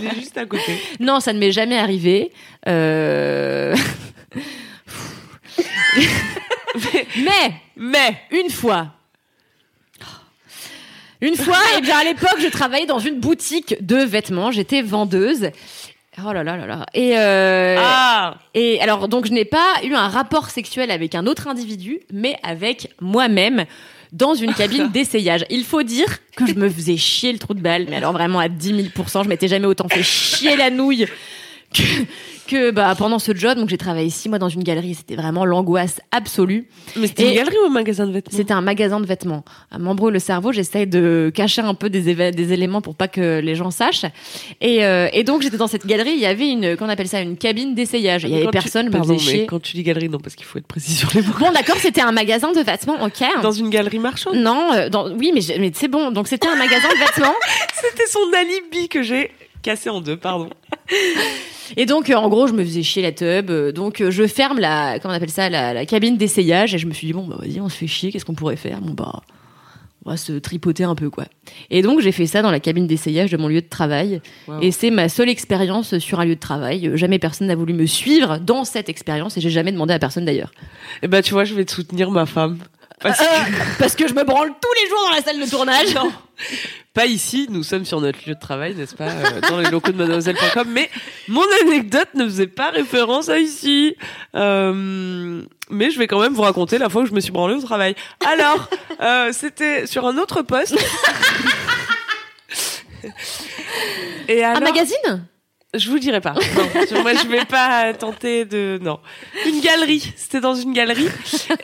Il est juste à côté. Non, ça ne m'est jamais arrivé. Euh... Mais, Mais une fois. Une fois, eh bien, à l'époque, je travaillais dans une boutique de vêtements. J'étais vendeuse. Oh là là là là. Et, euh, ah Et alors, donc, je n'ai pas eu un rapport sexuel avec un autre individu, mais avec moi-même dans une cabine d'essayage. Il faut dire que je me faisais chier le trou de balle, mais alors vraiment à 10 000 je m'étais jamais autant fait chier la nouille que, que bah, pendant ce job. Donc, j'ai travaillé six mois dans une galerie. C'était vraiment l'angoisse absolue. Mais c'était une galerie ou un magasin de vêtements? C'était un magasin de vêtements. À m'embrouille le cerveau, j'essaye de cacher un peu des, éléments pour pas que les gens sachent. Et, euh, et donc j'étais dans cette galerie, il y avait une, qu'on appelle ça, une cabine d'essayage. Il y avait tu- personne, me Pardon, mais chier. quand tu dis galerie, non, parce qu'il faut être précis sur les mots. Bon, d'accord, c'était un magasin de vêtements, ok. Dans une galerie marchande? Non, euh, dans- oui, mais c'est bon. Donc c'était un magasin de vêtements. C'était son alibi que j'ai cassé en deux, pardon. Et donc, euh, en gros, je me faisais chier la tub. euh, donc, euh, je ferme la, comment on appelle ça, la, la cabine d'essayage. Et je me suis dit, bon, bah, vas-y, on se fait chier. Qu'est-ce qu'on pourrait faire? Bon, bah, on va se tripoter un peu, quoi. Et donc, j'ai fait ça dans la cabine d'essayage de mon lieu de travail. Wow. Et c'est ma seule expérience sur un lieu de travail. Jamais personne n'a voulu me suivre dans cette expérience. Et j'ai jamais demandé à personne d'ailleurs. Eh ben, tu vois, je vais te soutenir, ma femme. Parce que Parce que je me branle tous les jours dans la salle de tournage. Non. Pas ici, nous sommes sur notre lieu de travail, n'est-ce pas, euh, dans les locaux de mademoiselle.com, mais mon anecdote ne faisait pas référence à ici. Euh, mais je vais quand même vous raconter la fois où je me suis branlée au travail. Alors, euh, c'était sur un autre poste. Et Un magazine? Je vous dirai pas. Non, moi, je vais pas tenter de. Non. Une galerie. C'était dans une galerie.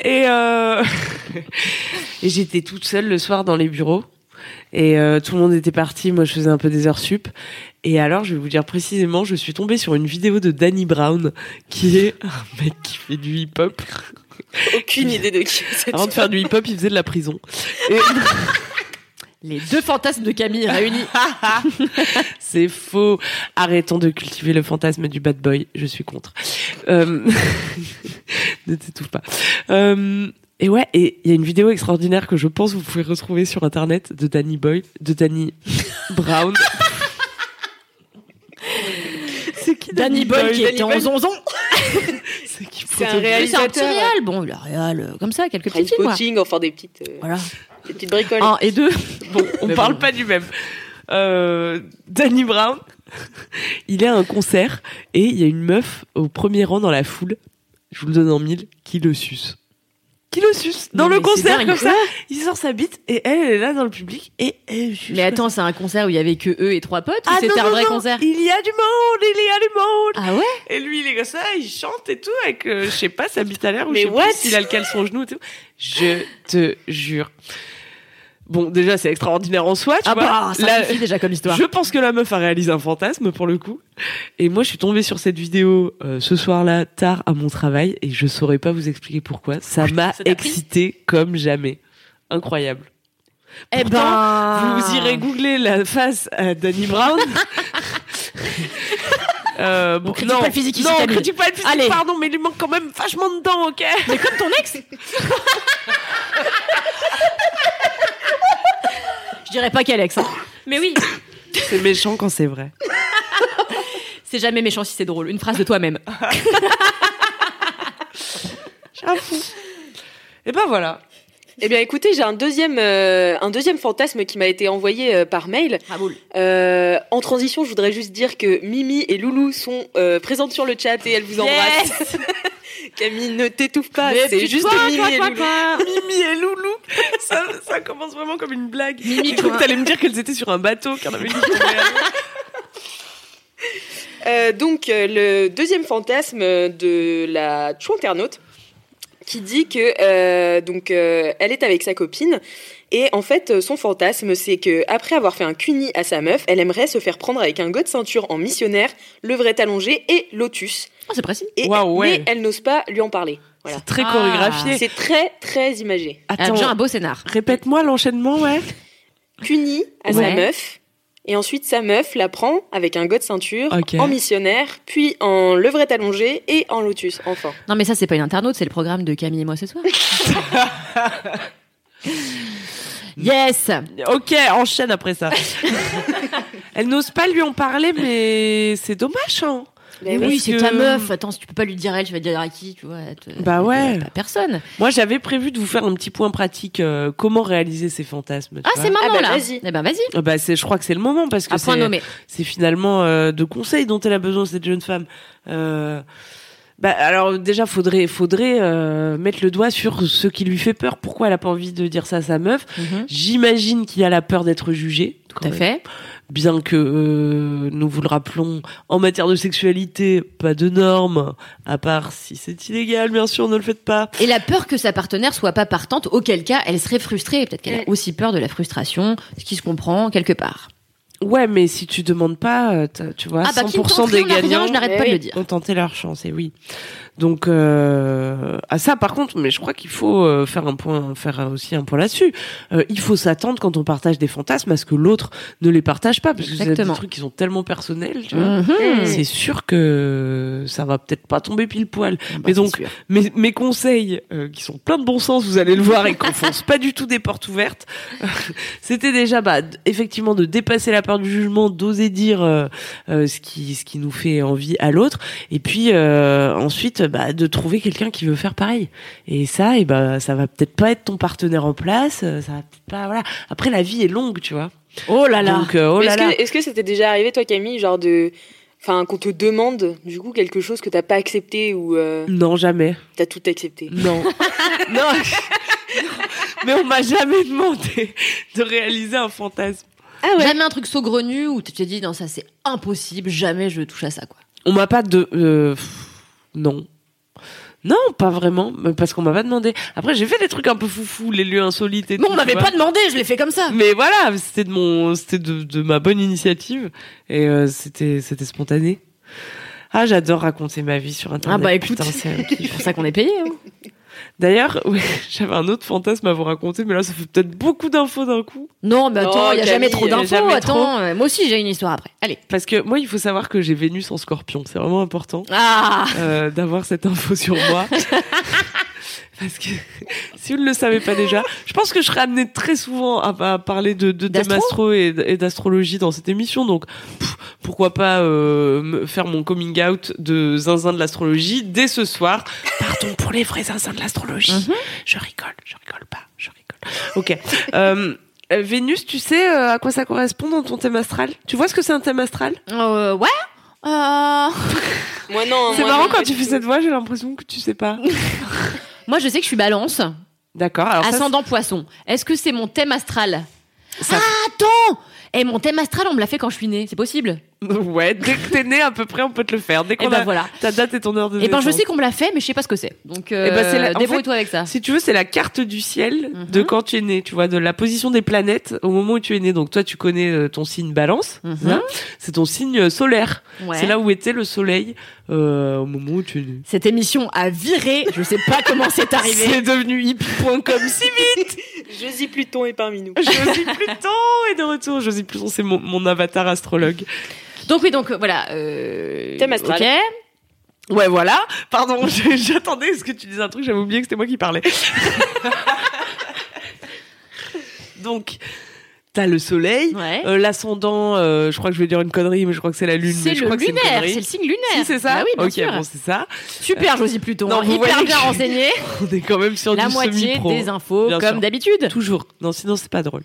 Et, euh... et j'étais toute seule le soir dans les bureaux. Et euh, tout le monde était parti. Moi, je faisais un peu des heures sup. Et alors, je vais vous dire précisément, je suis tombée sur une vidéo de Danny Brown, qui est un mec qui fait du hip-hop. Aucune idée de qui c'est. Avant de faire du hip-hop, il faisait de la prison. Et... Les deux fantasmes de Camille réunis. C'est faux. Arrêtons de cultiver le fantasme du bad boy. Je suis contre. Euh... ne t'étouffe pas. Euh... Et ouais, et il y a une vidéo extraordinaire que je pense vous pouvez retrouver sur internet de Danny Boy, de Danny Brown. C'est qui Danny Boy qui Danny était en zonzon? C'est un photo- C'est un réalisateur. petit réal. Bon, le réal, euh, comme ça, quelques petits films. Trainspotting, enfin des petites, euh, Voilà. des petites bricoles. Un et deux. Bon, on Mais parle bon. pas du même. Euh, Danny Brown il est à un concert et il y a une meuf au premier rang dans la foule, je vous le donne en mille, qui le suce. Qui le suce dans le mais concert dingue. comme ça. Il sort sa bite et elle, elle est là dans le public et elle suce. Mais attends, c'est un concert où il y avait que eux et trois potes ou Ah, c'était non, un vrai non, concert Il y a du monde, il y a du monde. Ah ouais? Et lui, il est comme ça, il chante et tout avec, euh, je sais pas, sa bite à l'air ou je sais plus s'il a le caleçon au genou et tout. Je te jure. Bon, déjà, c'est extraordinaire en soi, tu Ah vois. bah, ça La- suffit déjà comme histoire. Je pense que la meuf a réalisé un fantasme pour le coup. Et moi, je suis tombée sur cette vidéo euh, ce soir-là, tard à mon travail, et je saurais pas vous expliquer pourquoi. Ça m'a excité comme jamais. Incroyable. Eh Pourtant, ben, Vous irez googler la face à Danny Brown. euh, bon, critique pas le physique ici, Non, critique pas le physique, Allez. pardon, mais il lui manque quand même vachement de dents, ok Mais comme ton ex Je dirais pas quel ex. hein. Mais oui, C'est méchant quand c'est vrai. c'est jamais méchant si c'est drôle. Une phrase de toi-même. Et ben voilà. Eh bien, écoutez, j'ai un deuxième, euh, un deuxième fantasme qui m'a été envoyé euh, par mail. Raoul. Euh, en transition, je voudrais juste dire que Mimi et Loulou sont euh, présentes sur le chat et elles vous embrassent. Camille, ne t'étouffe pas, c'est juste Mimi et Loulou. Mimi et Loulou. Ça, ça commence vraiment comme une blague. Mimi, cru toi. que t'allais me dire qu'elles étaient sur un bateau, qu'il y en avait une donc, le deuxième fantasme de la internaute qui dit que euh, donc euh, elle est avec sa copine et en fait euh, son fantasme c'est que après avoir fait un cuni à sa meuf, elle aimerait se faire prendre avec un god ceinture en missionnaire, levrette allongée et lotus. Oh, c'est précis. Et ouais. mais elle n'ose pas lui en parler. Voilà. C'est très Ah. chorégraphié. C'est très très imagé. Elle a déjà un Attends, beau scénar. répète-moi l'enchaînement, ouais. Cuni à sa meuf. Et ensuite, sa meuf la prend avec un god ceinture, Ok. en missionnaire, puis en levrette allongée et en lotus, enfin. Non, mais ça, c'est pas une internaute, c'est le programme de Camille et moi ce soir. yes Ok, enchaîne après ça. Elle n'ose pas lui en parler, mais c'est dommage, hein. Ben Oui, c'est que- ta meuf. Attends, si tu peux pas lui dire elle, tu vas dire à qui, tu vois. Bah ouais. Pas personne. Moi, j'avais prévu de vous faire un petit point pratique. euh, comment réaliser ces fantasmes Ah, c'est maintenant Ah bah, là. vas-y. Eh ben, vas-y. Ah Bah, c'est, je crois que c'est le moment parce que c'est, nommé. c'est finalement euh, de conseils dont elle a besoin cette jeune femme. Euh, bah, alors déjà, faudrait, faudrait euh, mettre le doigt sur ce qui lui fait peur. Pourquoi elle a pas envie de dire ça à sa meuf? J'imagine qu'il a la peur d'être jugé. Tout à fait. Bien que euh, nous vous le rappelons, en matière de sexualité, pas de normes, à part si c'est illégal, bien sûr, ne le faites pas. Et la peur que sa partenaire soit pas partante, auquel cas elle serait frustrée. Peut-être qu'elle a aussi peur de la frustration, ce qui se comprend quelque part. Ouais, mais si tu demandes pas, euh, tu vois, Ah bah, qui ne 100% tente des n'a rien, gagnants je n'arrête pas de le dire. ont tenté leur chance, et oui. Donc, euh, à ça, par contre, mais je crois qu'il faut euh, faire un point, faire aussi un point là-dessus. Euh, il faut s'attendre quand on partage des fantasmes à ce que l'autre ne les partage pas, parce que c'est des trucs qui sont tellement personnels, tu vois. Mhm. C'est sûr que ça va peut-être pas tomber pile poil. Bah, mais donc, mes, mes conseils, euh, qui sont plein de bon sens, vous allez le voir, et qu'on fonce pas du tout des portes ouvertes, c'était déjà, bah, effectivement, de dépasser la peur du jugement, d'oser dire euh, euh, ce qui ce qui nous fait envie à l'autre, et puis euh, bah, de trouver quelqu'un qui veut faire pareil. Et ça, et bah, ça va peut-être pas être ton partenaire en place, euh, ça va pas, voilà. Après, la vie est longue, tu vois. Oh là là. Donc, euh, oh là Est-ce là. que est-ce que c'était déjà arrivé, toi, Camille, genre de. Enfin, qu'on te demande, du coup, quelque chose que t'as pas accepté ou euh, Non, jamais. t'as tout accepté? Non. non. Mais on m'a jamais demandé de réaliser un fantasme. Ah Jamais un truc saugrenu où tu t'es dit non ça c'est impossible, jamais je touche à ça quoi. On m'a pas de euh, pff, non. Non, pas vraiment, mais parce qu'on m'a pas demandé. Après, j'ai fait des trucs un peu foufou, les lieux insolites et Mais tout. on m'avait pas demandé, je l'ai fait comme ça. Mais voilà, c'était de mon, c'était de, de ma bonne initiative et euh, c'était, c'était spontané. Ah, j'adore raconter ma vie sur internet. Ah bah écoute, Putain, c'est pour ça qu'on est payé. hein. D'ailleurs, ouais, j'avais un autre fantasme à vous raconter, mais là, ça fait peut-être beaucoup d'infos d'un coup. Non, mais attends, Non, il y a jamais trop a d'infos. Attends, euh, moi aussi j'ai une histoire après. Allez. Parce que moi, il faut savoir que j'ai Vénus en scorpion. C'est vraiment important. Ah euh, d'avoir cette info sur moi. Parce que si vous ne le savez pas déjà, je pense que je serai amenée très souvent à, à parler de, de D'astro astro et, et d'astrologie dans cette émission. Donc pff, pourquoi pas euh, faire mon coming out de zinzin de l'astrologie dès ce soir. Pour les vrais zinzins de l'astrologie. Mhm. Je rigole, je rigole pas, je rigole. Ok. Euh, Vénus, tu sais euh, à quoi ça correspond dans ton thème astral? Tu vois ce que c'est un thème astral? Euh, ouais. Euh... Moi non. C'est marrant non, quand tu fais cette voix, j'ai l'impression que tu sais pas. Moi, je sais que je suis balance. D'accord. Alors ça, Ascendant poisson. Est-ce que c'est mon thème astral? Ça- Ah, attends Et mon thème astral, on me l'a fait quand je suis née. C'est possible ouais, dès que t'es né à peu près, on peut te le faire. Dès Et qu'on ben a voilà. ta date et ton heure de Et ben je naissance. sais qu'on me l'a fait, mais je sais pas ce que c'est. Donc euh, Eh ben, la- débrouille-toi avec ça. Si tu veux, c'est la carte du ciel Mhm. de quand tu es né, tu vois, de la position des planètes au moment où tu es né. Donc toi, tu connais euh, ton signe balance, Mhm. hein c'est ton signe euh, solaire. Ouais. C'est là où était le soleil euh, au moment où tu es né. Cette émission a viré. Je sais pas comment c'est arrivé. C'est devenu hippie.com si vite Josie Pluton est parmi nous. Josie Pluton est de retour. Josie Pluton, c'est mon, mon avatar astrologue. Donc oui, donc euh, voilà. Euh... Thème astral. Ouais, voilà. Pardon, j'attendais à ce que tu dises un truc, j'avais oublié que c'était moi qui parlais. Donc, t'as le soleil, Ouais. euh, l'ascendant, euh, je crois que je vais dire une connerie, mais je crois que c'est la lune. c'est le crois lunaire. C'est le signe lunaire. Si, c'est ça Bah oui, bien Ok, sûr. bon, c'est ça. Super, Josie Pluton. Non, vous hyper bien renseigné. On est quand même sur La du moitié des infos, Bien comme d'habitude. Toujours. Non, sinon c'est pas drôle.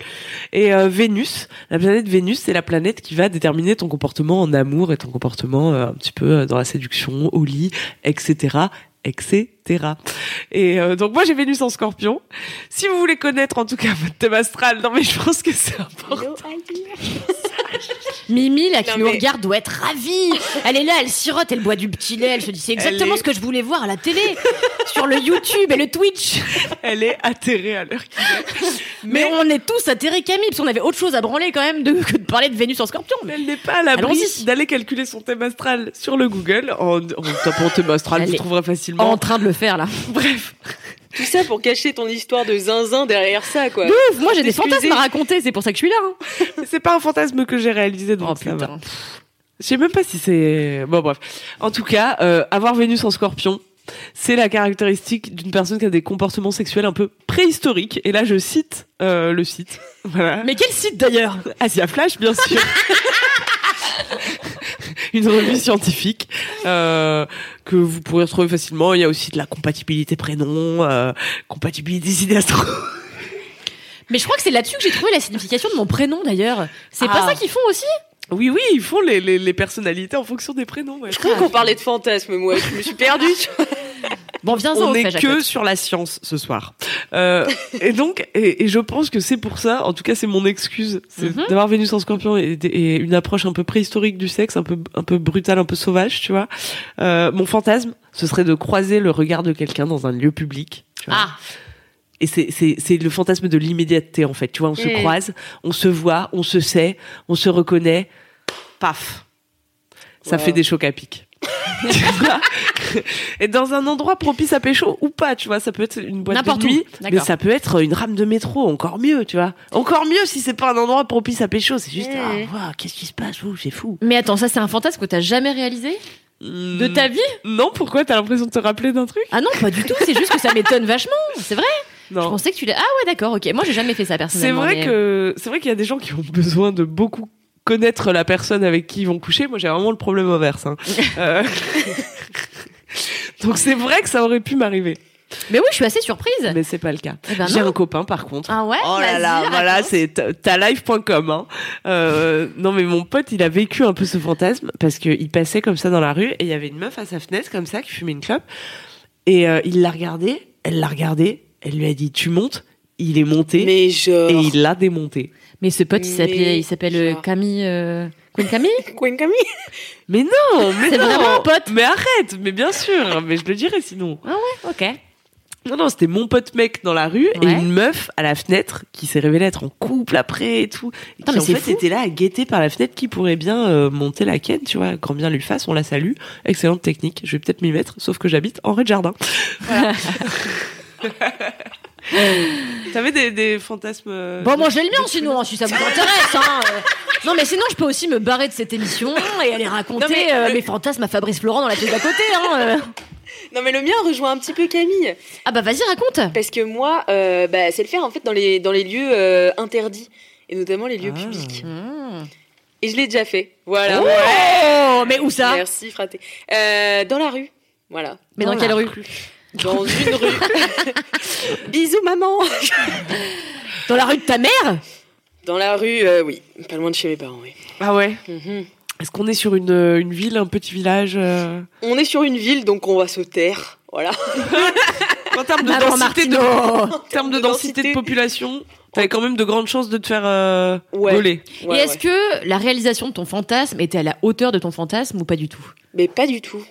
Et euh, Vénus, la planète Vénus, c'est la planète qui va déterminer ton comportement en amour et ton comportement euh, un petit peu euh, dans la séduction, au lit, etc., etc. Et euh, donc moi j'ai Vénus en Scorpion. Si vous voulez connaître en tout cas votre thème astral, non mais je pense que c'est important. Mimi, là, qui Non, nous mais- regarde, doit être ravie. Elle est là, elle sirote, elle boit du petit lait. Elle se dit, c'est exactement est- ce que je voulais voir à la télé, sur le YouTube et le Twitch. Elle est atterrée à l'heure qu'il est. Mais, on est tous atterrés, Camille, parce qu'on avait autre chose à branler quand même de, que de parler de Vénus en scorpion. Mais elle n'est pas à l'abri d'aller calculer son thème astral sur le Google en, en tapant thème astral, Elle vous trouverez facilement. En train de le faire, là. Bref. Tout ça pour cacher ton histoire de zinzin derrière ça, quoi. Ouf, moi j'ai des fantasmes à raconter, c'est pour ça que je suis là. hein. C'est pas un fantasme que j'ai réalisé, donc Oh ça va. putain. Je sais même pas si c'est. Bon, bref. En tout cas, euh, avoir Vénus en scorpion, c'est la caractéristique d'une personne qui a des comportements sexuels un peu préhistoriques. Et là, je cite euh, le site. Voilà. Mais quel site d'ailleurs? Asia Flash, bien sûr. Une revue scientifique euh, que vous pourrez retrouver facilement. Il y a aussi de la compatibilité prénom, euh, compatibilité synastro. Mais je crois que c'est là-dessus que j'ai trouvé la signification de mon prénom d'ailleurs. C'est pas Ah. ça qu'ils font aussi? Oui, oui, ils font les, les, les personnalités en fonction des prénoms. ouais. Je croyais qu'on parlait de fantasmes, moi. Je me suis perdue. Bon, viens on n'est que sur la science ce soir. Euh, et donc, et, et je pense que c'est pour ça, en tout cas c'est mon excuse, c'est Mhm. d'avoir Vénus en scorpion et, et une approche un peu préhistorique du sexe, un peu, un peu brutale, un peu sauvage, tu vois. Euh, mon fantasme, ce serait de croiser le regard de quelqu'un dans un lieu public. Tu vois. Ah, Et c'est, c'est, c'est le fantasme de l'immédiateté en fait. Tu vois, on se Mm. croise, on se voit, on se sait, on se reconnaît, paf. Ça Wow. fait des chocs à pic. Tu vois et dans un endroit propice à pécho ou pas, tu vois, ça peut être une boîte de nuit, mais ça peut être une rame de métro, encore mieux, tu vois. Encore mieux si c'est pas un endroit propice à pécho, c'est juste, Mm. ah, qu'est-ce qui se passe, ouh, c'est fou. mais attends, ça c'est un fantasme que t'as jamais réalisé de Mm. ta vie? Non, pourquoi t'as l'impression de te rappeler d'un truc? Ah non, pas du tout. C'est juste que ça m'étonne vachement. C'est vrai. Je Non. pensais que tu l'as. Ah ouais, d'accord. Ok. Moi, j'ai jamais fait ça C'est personnellement. vrai mais- que c'est vrai qu'il y a des gens qui ont besoin de beaucoup connaître la personne avec qui ils vont coucher. Moi, j'ai vraiment le problème inverse. hein. Euh, Donc c'est vrai que ça aurait pu m'arriver, Mais oui, je suis assez surprise. mais c'est pas le cas. Eh ben J'ai un copain par contre. Ah ouais. Oh là là, voilà, c'est ta- talive.com. Hein. Euh, non mais mon pote, il a vécu un peu ce fantasme parce qu'il passait comme ça dans la rue et il y avait une meuf à sa fenêtre comme ça qui fumait une clope et euh, il l'a regardée, elle l'a regardé, elle lui a dit tu montes, il est monté Mais genre. et il l'a démonté. Mais ce pote, il Mais s'appelait, il s'appelle euh, genre. Camille. Euh... Queen Camille Queen Camille Mais non, mais C'est non. vraiment un pote. Mais arrête, mais bien sûr, mais je le dirais sinon. Ok. Non, non, c'était mon pote mec dans la rue et Ouais. une meuf à la fenêtre qui s'est révélée être en couple après et tout. Et Putain, qui mais en fait fou. était là à guetter par la fenêtre qui pourrait bien euh, monter la ken, tu vois, grand bien lui fasse, on la salue. Excellente technique, je vais peut-être m'y mettre, sauf que j'habite en rez-de-jardin. Voilà. T'avais des, des fantasmes euh, Bon, moi j'ai le mien sinon, si ça vous intéresse. Hein. euh. Non, mais sinon, je peux aussi me barrer de cette émission et aller raconter Non, mais euh, le- mes fantasmes à Fabrice Florent dans la pièce d'à côté. Hein. euh. Non, mais le mien rejoint un petit peu Camille. Ah bah vas-y, raconte. Parce que moi, euh, bah, c'est le faire en fait dans les, dans les lieux euh, interdits. Et notamment les lieux Ah. publics. Mmh. Et je l'ai déjà fait. Voilà. Oh, mais où ça? Merci, fraté. Euh, dans la rue. Voilà. Mais dans Dans quelle rue Dans une rue. Bisous, maman. Dans la rue de ta mère Dans la rue, euh, oui. Pas loin de chez mes parents, oui. Ah ouais Mhm. Est-ce qu'on est sur une, euh, une ville, un petit village euh On est sur une ville, donc on va se taire. Voilà. En termes de Maman densité de, Martineau. en termes de densité de population, t'avais quand même de grandes chances de te faire euh, Ouais. Ouais, Et est-ce ouais. que la réalisation de ton fantasme était à la hauteur de ton fantasme ou pas du tout? Mais pas du tout.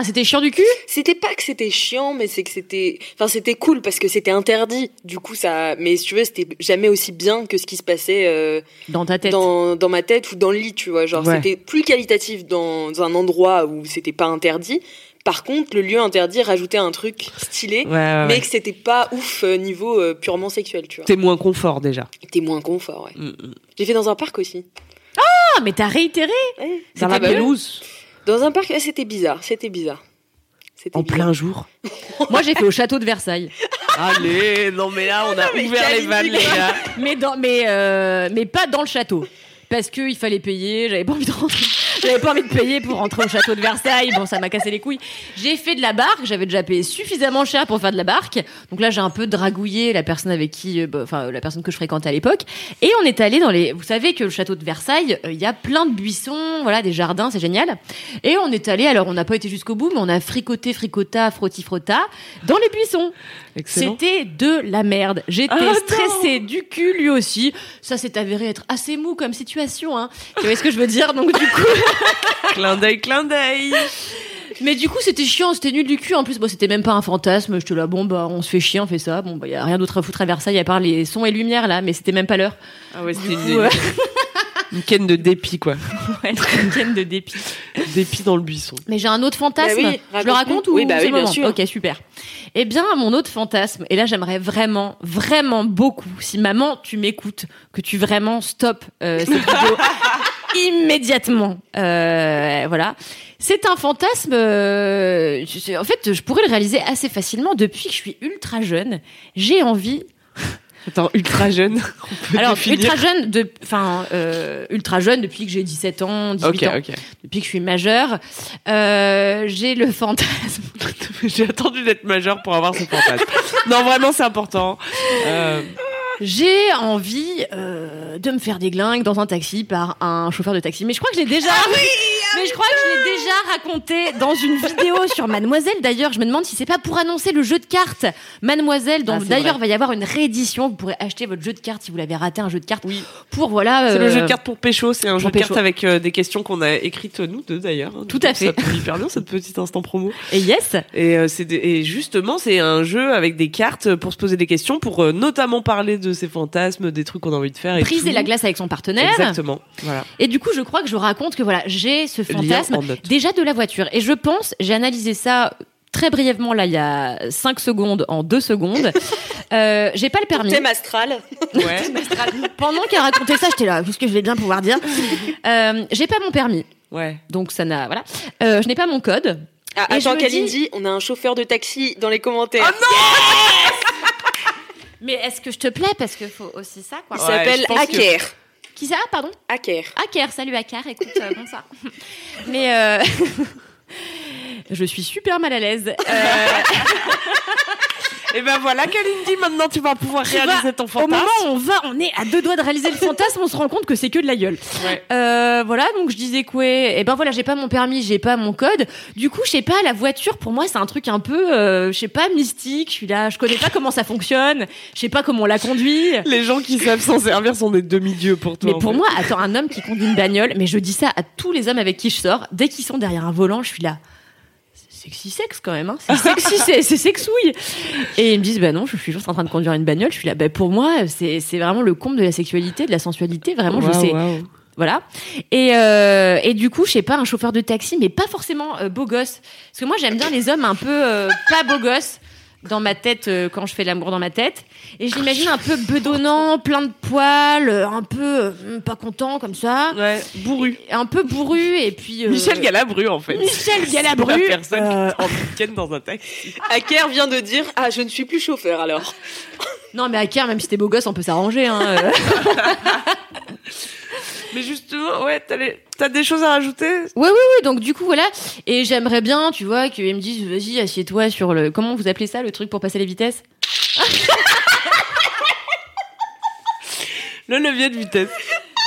Ah, c'était chiant du cul? C'était pas que c'était chiant, mais c'est que c'était. Enfin, c'était cool parce que c'était interdit. Du coup, ça. Mais si tu veux, c'était jamais aussi bien que ce qui se passait euh, dans ta tête dans, dans ma tête ou dans le lit, tu vois. Genre, Ouais. c'était plus qualitatif dans un endroit où c'était pas interdit. Par contre, le lieu interdit rajoutait un truc stylé, Ouais, ouais, mais que c'était pas ouf euh, niveau euh, purement sexuel, tu vois. T'es moins confort déjà. T'es moins confort, ouais. Mm, mm. J'ai fait dans un parc aussi. Ah, mais t'as réitéré. Dans la C'était- pelouse, Dans un parc, c'était bizarre, c'était bizarre. C'était en bizarre. plein jour. Moi, j'ai fait au château de Versailles. Allez, non mais là, on a ouvert les vannes, les gars. mais dans, mais euh, mais pas dans le château parce que il fallait payer j'avais pas envie de rentrer. J'avais pas envie de payer pour rentrer au château de Versailles. Bon ça m'a cassé les couilles. J'ai fait de la barque. J'avais déjà payé suffisamment cher pour faire de la barque. Donc là j'ai un peu dragouillé la personne avec qui euh, bah, enfin la personne que je fréquentais à l'époque. Et on est allé dans les vous savez que le château de Versailles euh, il y a plein de buissons voilà des jardins c'est génial. Et on est allé alors on n'a pas été jusqu'au bout mais on a fricoté fricota frotti frotta dans les buissons. C'était de la merde. J'étais Ah, stressée du cul, lui aussi. Ça s'est avéré être assez mou comme situation, hein. Tu vois ce que je veux dire Donc du coup, Clin d'œil, clin d'œil. mais du coup c'était chiant, c'était nul du cul. En plus, bon, c'était même pas un fantasme. J'étais là, bon bah on se fait chier, on fait ça. Bon bah y a rien d'autre à foutre à Versailles à part les sons et lumières là, mais c'était même pas l'heure. Ah ouais, c'était une, ken de dépit, quoi. Ouais, une week-end de dépit. Dépit dans le buisson. Mais j'ai un autre fantasme. Bah oui, je le raconte ou Oui, bah oui, bien sûr. Ok, super. Eh bien, mon autre fantasme, et là j'aimerais vraiment, vraiment beaucoup, si maman tu m'écoutes, que tu vraiment stoppes euh, cette vidéo immédiatement. Euh, voilà. C'est un fantasme. euh, en fait, je pourrais le réaliser assez facilement depuis que je suis ultra jeune. J'ai envie Attends, ultra jeune. on peut alors, définir. ultra jeune, de, enfin, euh, ultra jeune depuis que j'ai 17 ans, 18 Ok, ans, depuis que je suis majeure. Euh, j'ai le fantasme. J'ai attendu d'être majeur pour avoir ce fantasme. non, vraiment, c'est important. Euh, J'ai envie de me faire des glingues dans un taxi par un chauffeur de taxi. Mais je crois que je l'ai déjà. Mais je crois que je l'ai déjà raconté dans une vidéo sur Mademoiselle. D'ailleurs, je me demande si c'est pas pour annoncer le jeu de cartes Mademoiselle. dont Ah, c'est d'ailleurs vrai. va y avoir une réédition. Vous pourrez acheter votre jeu de cartes si vous l'avez raté un jeu de cartes. Oui. Pour voilà. c'est le euh, jeu de cartes pour pécho. C'est un jeu de pécho. cartes avec euh, des questions qu'on a écrites nous deux d'ailleurs. hein. Tout à fait. Ça tombe hyper bien, cette petite instant promo. Et yes. Et, euh, c'est des- et justement, c'est un jeu avec des cartes pour se poser des questions, pour euh, notamment parler de ses fantasmes, des trucs qu'on a envie de faire. Et Briser tout. la glace avec son partenaire. Exactement. Voilà. Et du coup, je crois que je raconte que voilà, j'ai ce Fantasme déjà de la voiture. Et je pense, j'ai analysé ça très brièvement là il y a 5 secondes en 2 secondes. Euh, j'ai pas le permis. Thème astral. Ouais. Pendant qu'elle racontait ça, j'étais là, qu'est-ce que je vais bien pouvoir dire euh, J'ai pas mon permis, ouais. donc ça n'a voilà. Euh, je n'ai pas mon code. Ah, Et attends, Kalindi, on a un chauffeur de taxi dans les commentaires. Mais est-ce que je te plais? Parce qu'il faut aussi ça quoi. Il Ouais, s'appelle que- Hacker. Qui ça? Pardon? Hacker. Hacker, salut Hacker, écoute, euh, bonsoir. Mais euh, je suis super mal à l'aise. Euh, Et ben voilà, Kalindi, maintenant tu vas pouvoir réaliser ton Au fantasme. moment où on va, on est à deux doigts de réaliser le fantasme, on se rend compte que c'est que de la gueule. Ouais. Euh, voilà, donc je disais quoi Et ben voilà, j'ai pas mon permis, j'ai pas mon code. Du coup, je sais pas, la voiture pour moi c'est un truc un peu, euh, je sais pas, mystique. Je suis là, je connais pas comment ça fonctionne, je sais pas comment on la conduit. Les gens qui savent s'en servir sont des demi-dieux pour toi. Mais pour fait. moi, attends, un homme qui conduit une bagnole, mais je dis ça à tous les hommes avec qui je sors, dès qu'ils sont derrière un volant, je suis là. Sexy sexe quand même, hein. C'est sexy, c'est c'est sexouille. Et ils me disent, bah non, je suis juste en train de conduire une bagnole. Je suis là, bah pour moi, c'est c'est vraiment le comble de la sexualité, de la sensualité. Vraiment, je sais. Voilà. Et, euh, et du coup, je sais pas, un chauffeur de taxi, mais pas forcément euh, beau gosse. Parce que moi, j'aime bien les hommes un peu euh, pas beau gosse dans ma tête euh, quand je fais l'amour dans ma tête. Et je l'imagine un peu bedonnant, plein de poils, euh, un peu euh, pas content comme ça. Ouais, bourru. Et Un peu bourru et puis... euh, Michel Galabru, en fait. Michel Galabru. La personne euh, qui week-end dans un taxi. Hacker vient de dire Ah, je ne suis plus chauffeur alors. Non mais à Caire, même si t'es beau gosse, on peut s'arranger. Hein. euh. Mais justement, ouais, t'as, les- des choses à rajouter? Oui, oui, oui. Donc du coup, voilà. Et j'aimerais bien, tu vois, qu'ils me disent, vas-y, assieds-toi sur le... Comment vous appelez ça, le truc pour passer les vitesses? Le levier de vitesse.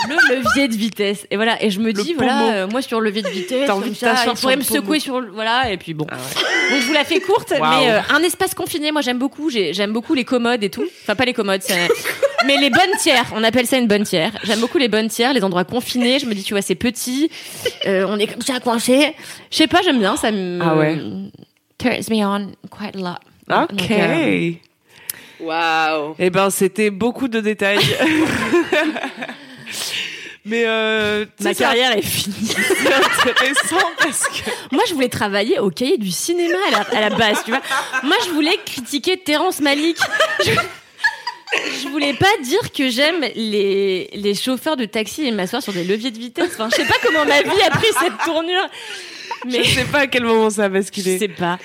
Le levier de vitesse. Et voilà, et je me Le dis, pommeau. voilà, euh, moi sur le levier de vitesse, T'as envie comme de ça, t'asseoir il pourrait me pommeau. secouer sur le. Voilà, et puis bon. Ah ouais. Donc je vous la fais courte, Waouh. mais euh, un espace confiné, moi j'aime beaucoup. J'ai- J'aime beaucoup les commodes et tout. Enfin, pas les commodes, c'est- mais les bonnes tiers. On appelle ça une bonne tiers. J'aime beaucoup les bonnes tiers, les endroits confinés. Je me dis, tu vois, c'est petit. euh, on est comme ça coincé. Je sais pas, j'aime bien. Ça me. Ah ouais. Turns me on quite a lot. Ok. Euh, Waouh. Eh ben, c'était beaucoup de détails. Mais euh, ma carrière est finie. c'est intéressant parce que Moi, je voulais travailler au cahier du cinéma à la, à la base, tu vois. Moi, je voulais critiquer Terrence Malick. Je, je voulais pas dire que j'aime les, les chauffeurs de taxi et m'asseoir sur des leviers de vitesse. Enfin, je sais pas comment ma vie a pris cette tournure. Mais je sais pas à quel moment ça a je basculé. sais pas.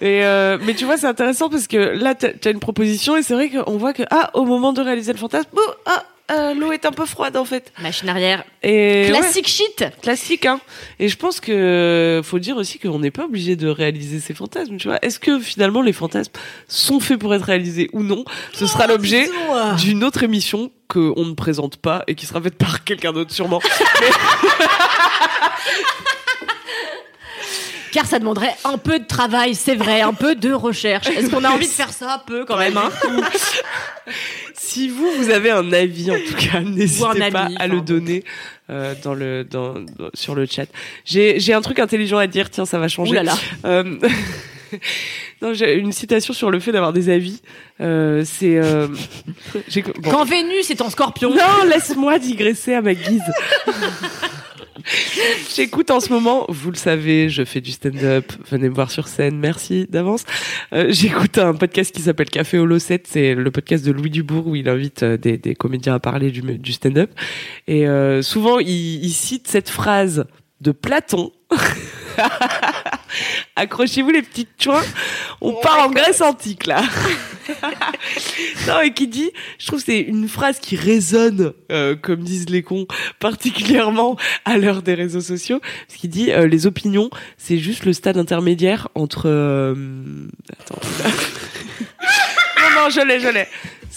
Et euh, mais tu vois, c'est intéressant parce que là, t'as as une proposition et c'est vrai qu'on voit que ah, au moment de réaliser le fantasme, oh, ah, euh, l'eau est un peu froide en fait. Machine arrière. Et ouais, Classique shit. classique, hein. Et je pense que faut dire aussi qu'on n'est pas obligé de réaliser ces fantasmes. Tu vois, est-ce que finalement les fantasmes sont faits pour être réalisés ou non? Ce sera l'objet d'une autre émission que on ne présente pas et qui sera faite par quelqu'un d'autre sûrement. Car ça demanderait un peu de travail, c'est vrai, un peu de recherche. Est-ce qu'on a envie de faire ça un peu quand même hein Si vous, vous avez un avis, en tout cas, n'hésitez ami, pas à le donner euh, dans le, dans, dans- sur le chat. J'ai j'ai un truc intelligent à dire, tiens, ça va changer. Ouh là là. Euh, non, j'ai une citation sur le fait d'avoir des avis. Euh, C'est... Euh, bon. Quand Vénus est en scorpion. Non, laisse-moi digresser à ma guise. J'écoute en ce moment, vous le savez, je fais du stand-up, venez me voir sur scène, merci d'avance. Euh, J'écoute un podcast qui s'appelle Café Holo 7, c'est le podcast de Louis Dubourg où il invite euh, des, comédiens à parler du, du stand-up. Et euh, souvent, il cite cette phrase de Platon. Accrochez-vous les petites chouins, on part en Grèce antique là. non, et qui dit, je trouve que c'est une phrase qui résonne, euh, comme disent les cons, particulièrement à l'heure des réseaux sociaux, parce qu'il dit, euh, les opinions, c'est juste le stade intermédiaire entre... euh, Attends. non, non, je l'ai, je l'ai.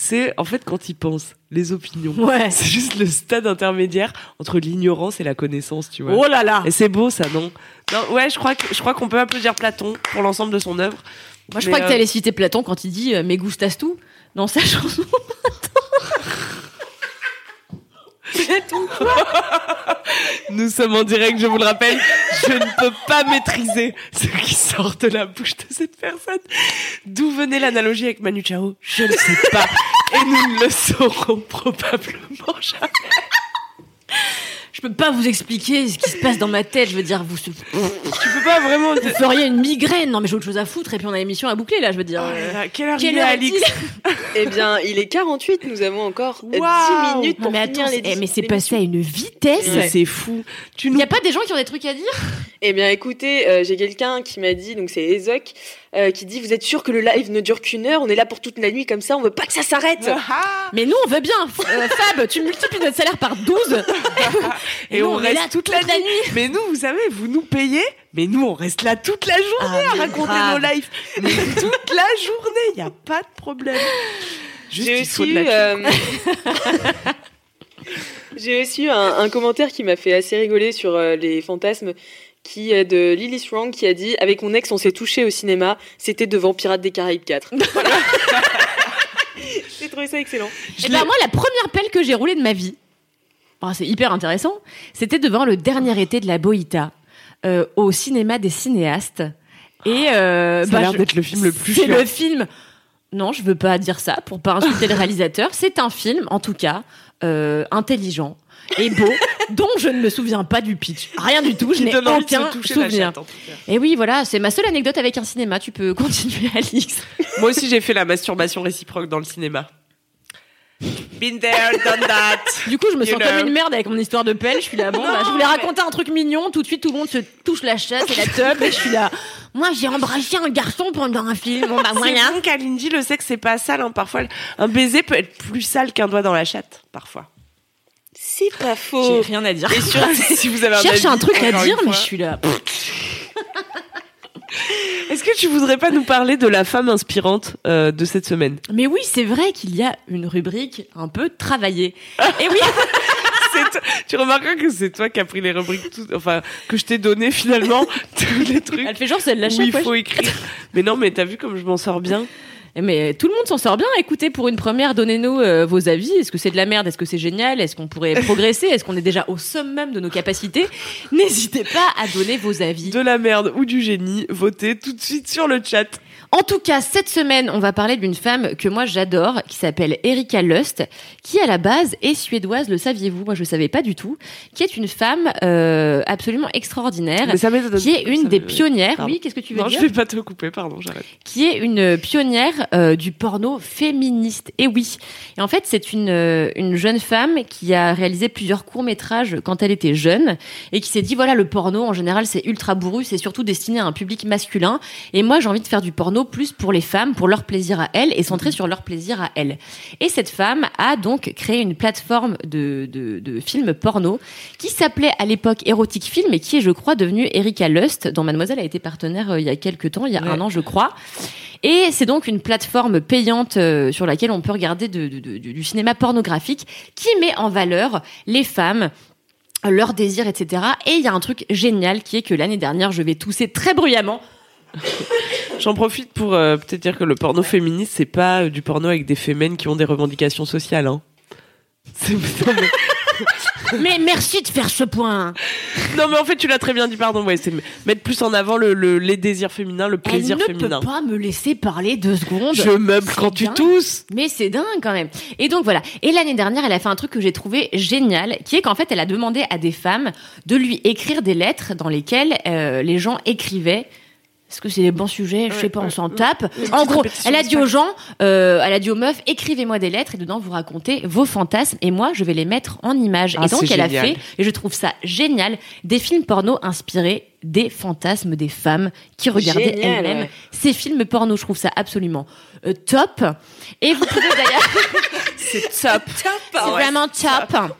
C'est, en fait, quand il pense, les opinions, Ouais. c'est juste le stade intermédiaire entre l'ignorance et la connaissance, tu vois. Oh là là. Et c'est beau, ça, non? Non, ouais, je crois que je crois qu'on peut applaudir Platon pour l'ensemble de son œuvre. Moi, je crois que euh, t'allais citer Platon quand il dit euh, gustas tout dans sa chanson. Nous sommes en direct, je vous le rappelle. Je ne peux pas maîtriser ce qui sort de la bouche de cette personne. D'où venait l'analogie avec Manu Chao Je ne sais pas. Et nous ne le saurons probablement jamais. Je peux pas vous expliquer ce qui se passe dans ma tête. Je veux dire, vous, Tu peux pas vraiment... vous feriez une migraine. Non, mais j'ai autre chose à foutre. Et puis on a l'émission à boucler là. Je veux dire. euh, Quelle heure quelle il est, heure Alix est-il Eh bien, il est 48, nous avons encore Waouh 10 minutes pour mais finir attends, les eh, mais c'est passé à une vitesse. C'est fou. Tu Il nous y a pas des gens qui ont des trucs à dire? Eh bien, écoutez, euh, j'ai quelqu'un qui m'a dit, donc c'est Ezoc, euh, qui dit Vous êtes sûr que le live ne dure qu'une heure? On est là pour toute la nuit comme ça, on veut pas que ça s'arrête Ah Mais nous, on veut bien. Euh, Fab, tu multiplies notre salaire par 12. Et nous, on est reste là toute la nuit. Mais nous, vous savez, vous nous payez, mais nous, on reste là toute la journée Ah, à raconter grave. nos lives. Mais toute la journée, il n'y a pas de problème. J'ai aussi, euh, j'ai aussi eu un, un commentaire qui m'a fait assez rigoler sur euh, les fantasmes qui est de Lily Strong qui a dit avec mon ex on s'est touché au cinéma c'était devant Pirates des Caraïbes 4 Voilà. j'ai trouvé ça excellent Je Et l'ai- ben moi, la première pelle que j'ai roulée de ma vie, oh, c'est hyper intéressant, c'était devant le dernier été de la Boïta, euh, au cinéma des cinéastes. Et euh, Ça bah, a l'air je- d'être le film le plus C'est le film. Non, je veux pas dire ça pour pas insulter le réalisateur. C'est un film, en tout cas, euh, intelligent et beau, dont je ne me souviens pas du pitch. Rien du tout, je n'ai aucun souvenir. Et oui, voilà, c'est ma seule anecdote avec un cinéma. Tu peux continuer, Alix. Moi aussi, j'ai fait la masturbation réciproque dans le cinéma. Been there, done that. Du coup, je me You sens know. comme une merde avec mon histoire de pelle. Je suis là, bon, bah, je voulais raconter un truc mignon. Tout de suite, tout le monde se touche la chatte et la teub. Et je suis là, moi, j'ai embrassé un garçon pendant un film. Bon, bah, C'est bon, Kalindi, le sexe, c'est pas sale. Hein. Parfois, un baiser peut être plus sale qu'un doigt dans la chatte. Parfois. C'est pas J'ai faux rien à dire. Et surtout, si vous avez un Je cherche un truc à dire, mais je suis là. Est-ce que tu voudrais pas nous parler de la femme inspirante euh, de cette semaine? Mais oui, c'est vrai qu'il y a une rubrique un peu travaillée. Et oui, C'est Tu remarqueras que c'est toi qui as pris les rubriques, tout- enfin que je t'ai donné finalement tous les trucs elle fait genre celle-là où chaque il fois. faut écrire. Mais non, mais t'as vu comme je m'en sors bien? Mais tout le monde s'en sort bien. Écoutez, pour une première, donnez-nous euh, vos avis. Est-ce que c'est de la merde? Est-ce que c'est génial? Est-ce qu'on pourrait progresser? Est-ce qu'on est déjà au summum de nos capacités? N'hésitez pas à donner vos avis. De la merde ou du génie, votez tout de suite sur le chat. En tout cas, cette semaine, on va parler d'une femme que moi j'adore, qui s'appelle Erika Lust, qui à la base est suédoise, le saviez-vous? Moi je ne savais pas du tout, qui est une femme euh, absolument extraordinaire, qui est une des pionnières. Pardon. Oui, qu'est-ce que tu veux Non, dire? je vais pas te couper, pardon, j'arrête. qui est une pionnière euh, du porno féministe. Et oui. Et en fait, c'est une, euh, une jeune femme qui a réalisé plusieurs courts-métrages quand elle était jeune et qui s'est dit, voilà, le porno, en général, c'est ultra bourru, c'est surtout destiné à un public masculin. Et moi, j'ai envie de faire du porno plus pour les femmes, pour leur plaisir à elles et centré sur leur plaisir à elles. Et cette femme a donc créé une plateforme de, de, de films porno qui s'appelait à l'époque Erotic Film et qui est, je crois, devenue Erika Lust, dont Mademoiselle a été partenaire euh, il y a quelques temps, il y a Ouais. un an, je crois. Et c'est donc une plateforme payante euh, sur laquelle on peut regarder de- de- de- du cinéma pornographique qui met en valeur les femmes leurs désirs, etc. Et il y a un truc génial qui est que l'année dernière, je vais tousser très bruyamment. J'en profite pour euh, peut-être dire que le porno féministe, c'est pas euh, du porno avec des fémènes qui ont des revendications sociales. Hein. C'est- mais... Merci de faire ce point. non, mais en fait, tu l'as très bien dit, pardon. Ouais, c'est mettre plus en avant le, le- les désirs féminins, le plaisir Elle ne féminin. peut pas me laisser parler deux secondes. Je meuble quand tu tousses. Mais c'est dingue quand même. Et donc voilà. Et l'année dernière, elle a fait un truc que j'ai trouvé génial, qui est qu'en fait, elle a demandé à des femmes de lui écrire des lettres dans lesquelles euh, les gens écrivaient. Est-ce que c'est des bons sujets? Je sais pas, on s'en tape. En gros, elle a dit aux gens, euh, elle a dit aux meufs, écrivez-moi des lettres et dedans vous racontez vos fantasmes et moi je vais les mettre en images. Ah, et donc elle a fait, et je trouve ça génial, des films porno inspirés des fantasmes des femmes qui regardaient elles-mêmes ouais. ces films porno. Je trouve ça absolument euh, top. Et vous pouvez d'ailleurs C'est top. c'est vraiment top.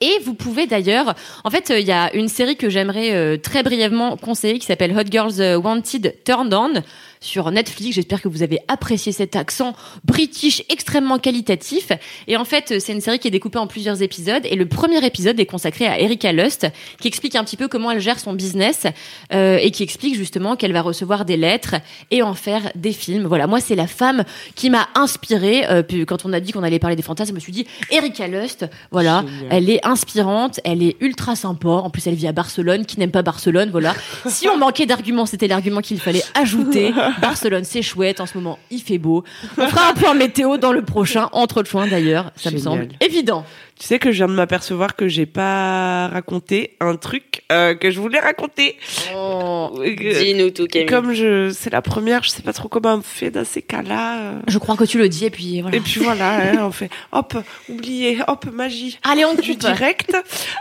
Et vous pouvez d'ailleurs, en fait, euh, il y a une série que j'aimerais euh, très brièvement conseiller qui s'appelle Hot Girls euh, Wanted Turned On sur Netflix. J'espère que vous avez apprécié cet accent british extrêmement qualitatif. Et en fait, euh, c'est une série qui est découpée en plusieurs épisodes. Et le premier épisode est consacré à Erika Lust, qui explique un petit peu comment elle gère son business euh, et qui explique justement qu'elle va recevoir des lettres et en faire des films. Voilà, moi, c'est la femme qui m'a inspirée. Euh, puis quand on a dit qu'on allait parler des fantasmes, je me suis dit, Erika Lust, voilà, Génial. elle est inspirante, elle est ultra sympa. En plus, elle vit à Barcelone. Qui n'aime pas Barcelone, voilà. Si on manquait d'arguments, c'était l'argument qu'il fallait ajouter. Barcelone, c'est chouette. En ce moment, il fait beau. On fera un point météo dans le prochain entre choix d'ailleurs. Ça me semble évident. Tu sais que je viens de m'apercevoir que j'ai pas raconté un truc euh, que je voulais raconter. Oh. Euh, Dis-nous tout, Camille. Comme je, c'est la première, je sais pas trop comment on fait dans ces cas-là. euh. Je crois que tu le dis et puis voilà. Et puis voilà, hein, on fait hop, oublié, hop, magie. Allez, on du coupe. direct.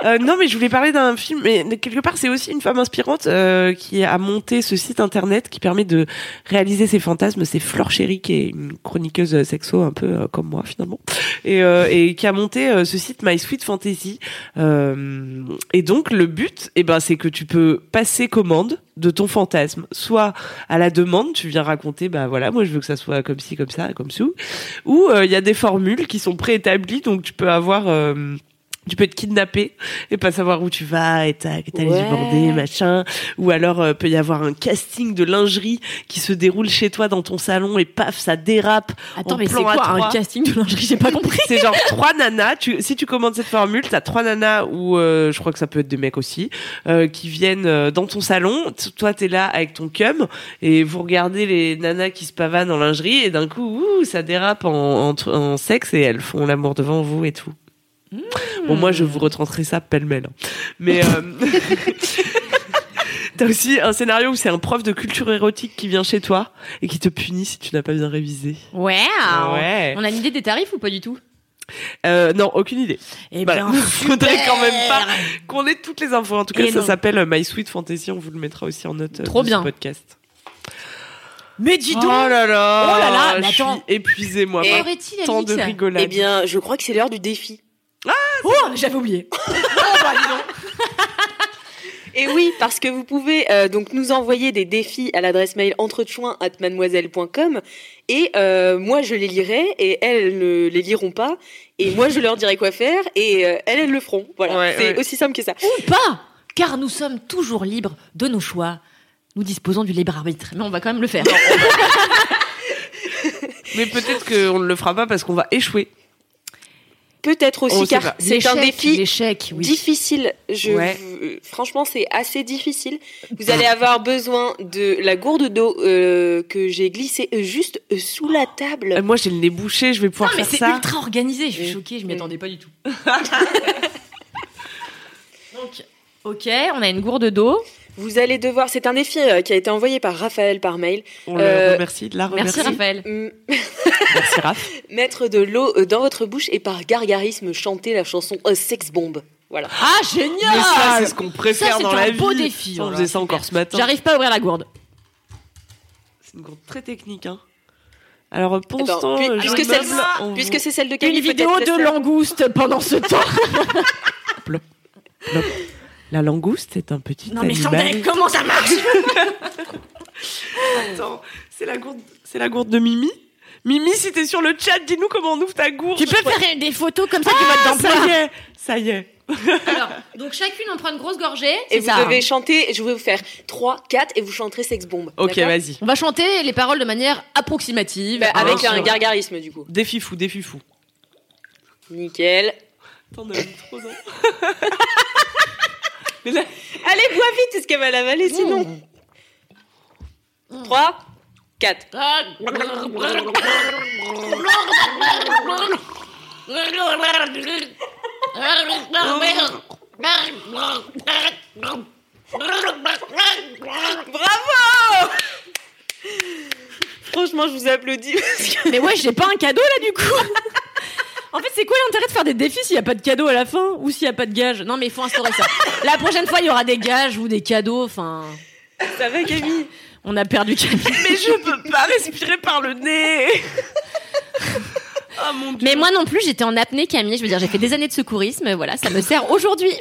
Euh, non, mais je voulais parler d'un film, mais quelque part, c'est aussi une femme inspirante euh, qui a monté ce site internet qui permet de réaliser ses fantasmes. C'est Flore Chéri, qui est une chroniqueuse sexo un peu euh, comme moi finalement, et, euh, et qui a monté euh, ce site My Sweet Fantasy. Euh, et donc, le but, eh ben, c'est que tu peux passer commande de ton fantasme, soit à la demande, tu viens raconter, bah voilà, moi je veux que ça soit comme ci, comme ça, comme sous, ou euh, il y a des formules qui sont préétablies, donc tu peux avoir euh, tu peux être kidnappé et pas savoir où tu vas et t'as t'as les Ouais. yeux bandés machin. Ou alors euh, peut y avoir un casting de lingerie qui se déroule chez toi dans ton salon et paf ça dérape Attends, en mais c'est quoi un casting de lingerie? J'ai pas compris. c'est genre trois nanas. Tu, si tu commandes cette formule t'as trois nanas ou euh, je crois que ça peut être des mecs aussi euh, qui viennent euh, dans ton salon. Toi t'es là avec ton cum et vous regardez les nanas qui se pavanent en lingerie et d'un coup ouh, ça dérape en, en, en sexe et elles font l'amour devant vous et tout Bon, moi, je vous retranscris ça pêle-mêle. hein. Mais euh, t'as aussi un scénario où c'est un prof de culture érotique qui vient chez toi et qui te punit si tu n'as pas bien révisé. Ouais. Ouais. On a une idée des tarifs ou pas du tout? Euh, non, aucune idée. Eh Voilà. bien, Faudrait quand même pas qu'on ait toutes les infos. En tout cas, Et ça s'appelle euh, My Sweet Fantasy. On vous le mettra aussi en note Trop de bien. ce podcast. Mais dis Oh donc là là, Oh là là, mais je suis attends. épuisée moi. Et- par Tant de rigolade. Eh bien, je crois que c'est l'heure du défi. Oh, j'avais oublié. Et oui, parce que vous pouvez euh, donc nous envoyer des défis à l'adresse mail entrechoin@mademoiselle.com et euh, moi je les lirai et elles ne les liront pas et moi je leur dirai quoi faire et euh, elles elles le feront. Voilà, Ouais, c'est ouais. aussi simple que ça. Ou pas Car nous sommes toujours libres de nos choix. Nous disposons du libre arbitre. Mais on va quand même le faire. Mais peut-être qu'on ne le fera pas parce qu'on va échouer. Peut-être aussi car c'est un défi oui. difficile. Je, Ouais. euh, franchement, c'est assez difficile. Vous allez avoir besoin de la gourde d'eau euh, que j'ai glissée euh, juste euh, sous la table. Euh, Moi, j'ai le nez bouché, je vais pouvoir Non, mais faire c'est ça. ultra organisé. Je suis choquée, je m'y attendais pas du tout. Donc, ok, on a une gourde d'eau. Vous allez devoir. C'est un défi euh, qui a été envoyé par Raphaël par mail. On le Euh, remercie, de la remercie. Merci Raphaël. Merci, Raph. Mettre de l'eau euh, dans votre bouche et par gargarisme chanter la chanson Sex Bomb. Voilà. Ah, Mais génial ça, c'est ce qu'on préfère Ça, c'est dans un la beau vie. défi, Ça, On voilà, faisait ça encore ce matin. J'arrive pas à ouvrir la gourde. C'est une gourde très technique, hein. Alors, pour l'instant, puis- euh, puisque je c'est meuble, on puisque vous- c'est celle de Une Camille, vidéo peut-être de laisse-la. langouste pendant ce temps. La langouste est un petit Non mais animal. Chantal, comment ça marche Attends, c'est la gourde, c'est la gourde de Mimi. Mimi, si t'es sur le chat, dis-nous comment on ouvre ta gourde. Tu peux faire des photos comme ça du Ah, mode ça d'emploi. y est, ça y est. Alors, donc chacune on prend une grosse gorgée. Et vous ça, hein. devez chanter, je vais vous faire 3, 4 et vous chanterez Sex Bomb. Ok, vas-y. On va chanter les paroles de manière approximative. Bah, avec un gargarisme du coup. Défi fou, défi fou. Nickel. T'en as mis trop, non Mais Allez, bois vite, est-ce qu'elle va l'avaler sinon 3, 4. Bravo Franchement, je vous applaudis. parce que- Mais ouais, j'ai pas un cadeau là du coup. En fait, c'est quoi l'intérêt de faire des défis s'il y a pas de cadeau à la fin ou s'il y a pas de gage Non, mais il faut instaurer ça. La prochaine fois, il y aura des gages ou des cadeaux. Enfin, Ça va, Camille? On a perdu Camille. mais je peux pas respirer par le nez. Ah mon dieu. Mais moi non plus, j'étais en apnée, Camille. Je veux dire, j'ai fait des années de secourisme. Voilà, ça me sert aujourd'hui.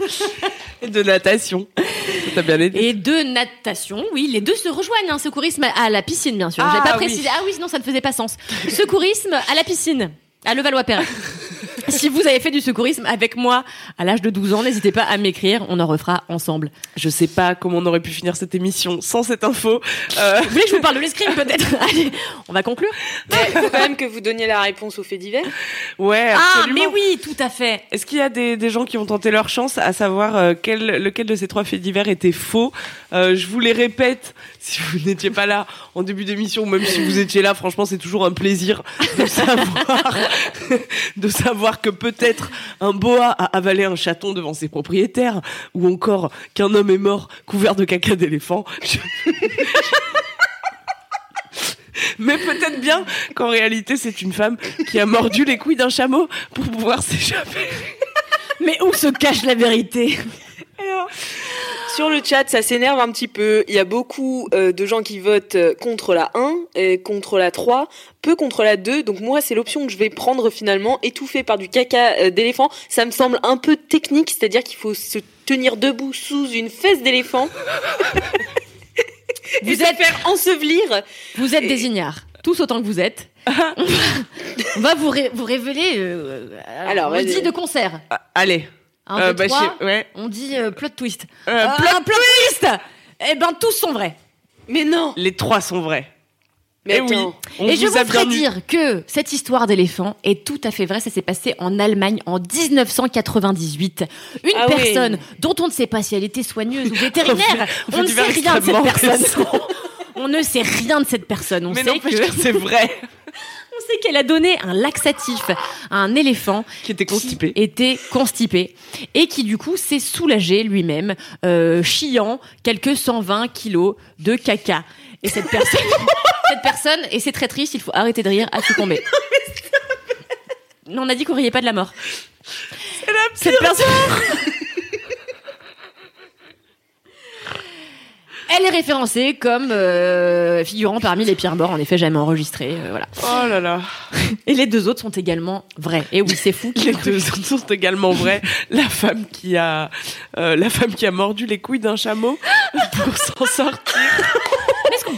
Et de natation. Ça t'a bien aidé. Et de natation, oui, les deux se rejoignent. Hein, secourisme à la piscine, bien sûr. Ah, J'ai pas oui. précisé. Ah oui, sinon ça ne faisait pas sens. Secourisme à la piscine, à Levallois-Perret. si vous avez fait du secourisme avec moi à l'âge de 12 ans, n'hésitez pas à m'écrire. On en refera ensemble. Je sais pas comment on aurait pu finir cette émission sans cette info. Euh, Vous voulez que je vous parle de l'escrime peut-être Allez, on va conclure. Il faut quand même que vous donniez la réponse aux faits divers. ouais, Ah, absolument. mais oui, tout à fait. Est-ce qu'il y a des, des gens qui ont tenté leur chance à savoir euh, quel, lequel de ces trois faits divers était faux? Euh, Je vous les répète, si vous n'étiez pas là en début d'émission, ou même si vous étiez là, franchement, c'est toujours un plaisir de savoir, de savoir que peut-être un boa a avalé un chaton devant ses propriétaires, ou encore qu'un homme est mort couvert de caca d'éléphant. Je- Mais peut-être bien qu'en réalité, c'est une femme qui a mordu les couilles d'un chameau pour pouvoir s'échapper. Mais où se cache la vérité? Sur le chat, ça s'énerve un petit peu. Il y a beaucoup euh, de gens qui votent euh, contre la 1 et contre la 3, peu contre la 2. Donc moi, c'est l'option que je vais prendre finalement, étouffée par du caca euh, d'éléphant. Ça me semble un peu technique, c'est-à-dire qu'il faut se tenir debout sous une fesse d'éléphant. Vous et êtes- faire ensevelir. Vous êtes des ignares, tous autant que vous êtes. on va, vous, ré- vous révéler. euh, alors, Alors, on vas-y. dit de concert. Ah, allez. Un, Euh, deux, bah, trois. je- ouais. On dit euh, plot twist. Euh, Euh, plot- un plot twist Eh ben, tous sont vrais. Mais non Les trois sont vrais. Mais Eh oui. On Et je vous ferai eu. dire que cette histoire d'éléphant est tout à fait vraie. Ça s'est passé en Allemagne en 1998. Une Ah oui. personne dont on ne sait pas si elle était soigneuse ou vétérinaire. On ne sait rien de cette personne. on ne sait rien de cette personne. On Mais sait que c'est vrai. on sait qu'elle a donné un laxatif à un éléphant Qui était constipé. qui était constipé et qui du coup s'est soulagé lui-même, euh, chiant quelques 120 kilos de caca. Et cette personne, cette personne, et c'est très triste, il faut arrêter de rire, a succombé. On a dit qu'on riait pas de la mort. Cette personne. Elle est référencée comme euh, figurant parmi les pires morts, en effet, jamais enregistrés. euh, voilà. Oh là là. Et les deux autres sont également vrais. Et oui, c'est fou. Les deux autres sont également vrais. La femme qui a, euh, la femme qui a mordu les couilles d'un chameau pour s'en sortir.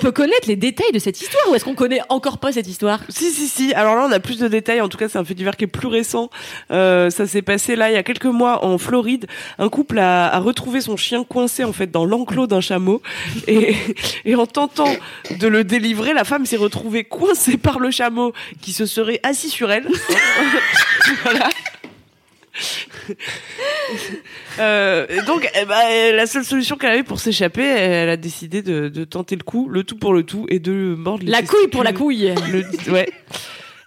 Qu'on peut connaître les détails de cette histoire ou est-ce qu'on connaît encore pas cette histoire? Si, si, si. Alors là, on a plus de détails. En tout cas, c'est un fait divers qui est plus récent. Euh, ça s'est passé là, il y a quelques mois, en Floride. Un couple a, a retrouvé son chien coincé, en fait, dans l'enclos d'un chameau. Et, et en tentant de le délivrer, la femme s'est retrouvée coincée par le chameau qui se serait assis sur elle. voilà. Euh, donc, eh ben, euh, la seule solution qu'elle avait pour s'échapper, elle a décidé de, de tenter le coup, le tout pour le tout, et de mordre les La couille pour la couille. Le- ouais.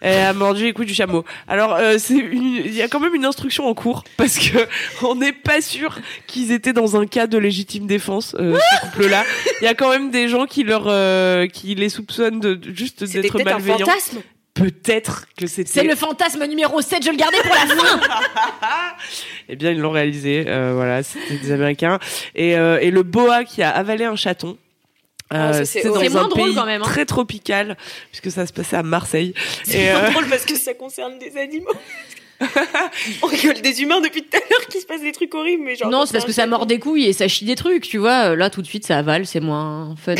Elle a mordu les couilles du chameau. Alors, euh, c'est il y a quand même une instruction en cours parce que on n'est pas sûr qu'ils étaient dans un cas de légitime défense. Euh, ce couple-là, il y a quand même des gens qui leur, euh, qui les soupçonnent de juste d'être peut-être un malveillants. fantasme. Peut-être que c'était. C'est le fantasme numéro 7, je le gardais pour la fin. Eh bien, ils l'ont réalisé. Euh, voilà, c'était des Américains. Et, euh, et le boa qui a avalé un chaton. Ah, Euh, ça, c'est moins un drôle pays quand même, hein. très tropical puisque ça se passait à Marseille. C'est euh, drôle parce que ça concerne des animaux. On rigole des humains depuis tout à l'heure qu'il se passe des trucs horribles, mais genre. Non, c'est parce que ça mord des couilles et ça chie des trucs, tu vois. Là, tout de suite, ça avale, c'est moins fun.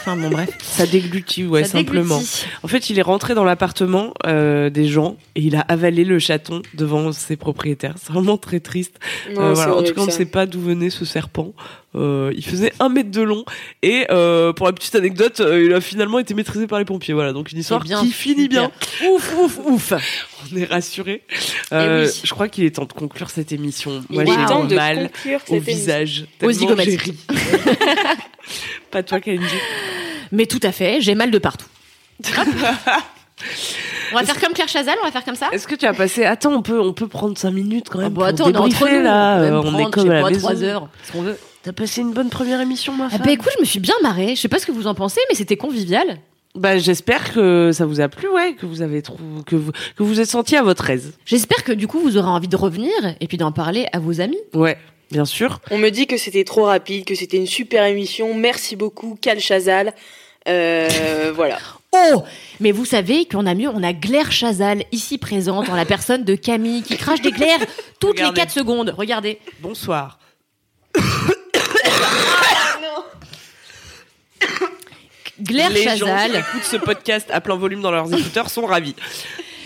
Enfin, bon, bref. ça déglutit, ouais, Ça simplement. déglutit. En fait, il est rentré dans l'appartement euh, des gens et il a avalé le chaton devant ses propriétaires. C'est vraiment très triste. Non, Euh, voilà. En tout cas, on ne sait pas d'où venait ce serpent. Euh, il faisait un mètre de long et euh, pour la petite anecdote, euh, il a finalement été maîtrisé par les pompiers. Voilà, donc une histoire bien, qui finit bien. Ouf, ouf, ouf. On est rassuré. Euh, oui. Je crois qu'il est temps de conclure cette émission. Moi, j'ai temps de mal au visage. Aux zygomatiques. pas toi, Kalindi. Mais tout à fait, j'ai mal de partout. On va faire comme Claire Chazal, on va faire comme ça Est-ce que tu as passé Attends, on peut, on peut prendre 5 minutes quand même. Ah bah pour attends, on est entre nous. là. on, Euh, on est comme je à la maison. 3 heures, ce qu'on veut. T'as passé une bonne première émission, ma Ah bah écoute, je me suis bien marrée. Je sais pas ce que vous en pensez, mais c'était convivial. Bah, j'espère que ça vous a plu, ouais, que vous avez trouvé, que vous, que vous êtes senti à votre aise. J'espère que du coup, vous aurez envie de revenir et puis d'en parler à vos amis. Ouais, bien sûr. On me dit que c'était trop rapide, que c'était une super émission. Merci beaucoup, Cal Chazal. Euh, voilà. Oh Mais vous savez qu'on a mieux, on a Glaire Chazal ici présente en la personne de Camille qui crache des glaires toutes Regardez. les 4 secondes. Regardez. Bonsoir. Glaire Les gens qui écoutent ce podcast à plein volume dans leurs écouteurs sont ravis.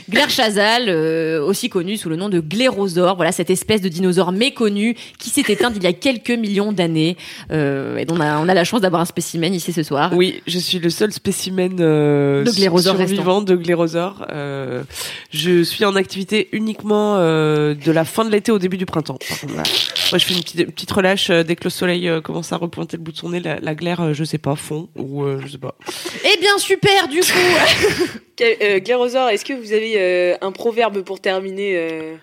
Glaire Chazal, euh, aussi connu sous le nom de Glérosaure, voilà cette espèce de dinosaure méconnu qui s'est éteint il y a quelques millions d'années euh, et dont on a, on a la chance d'avoir un spécimen ici ce soir. Oui, je suis le seul spécimen euh, De glérosaure survivant de glérosaure. Euh, je suis en activité uniquement euh, de la fin de l'été au début du printemps. Voilà. Moi, je fais une petite, une petite relâche euh, dès que le soleil commence à repointer le bout de son nez. La, la glaire, je sais pas, fond ou euh, je sais pas. Eh bien super du coup Euh, Glérosaure, est-ce que vous avez euh, un proverbe pour terminer euh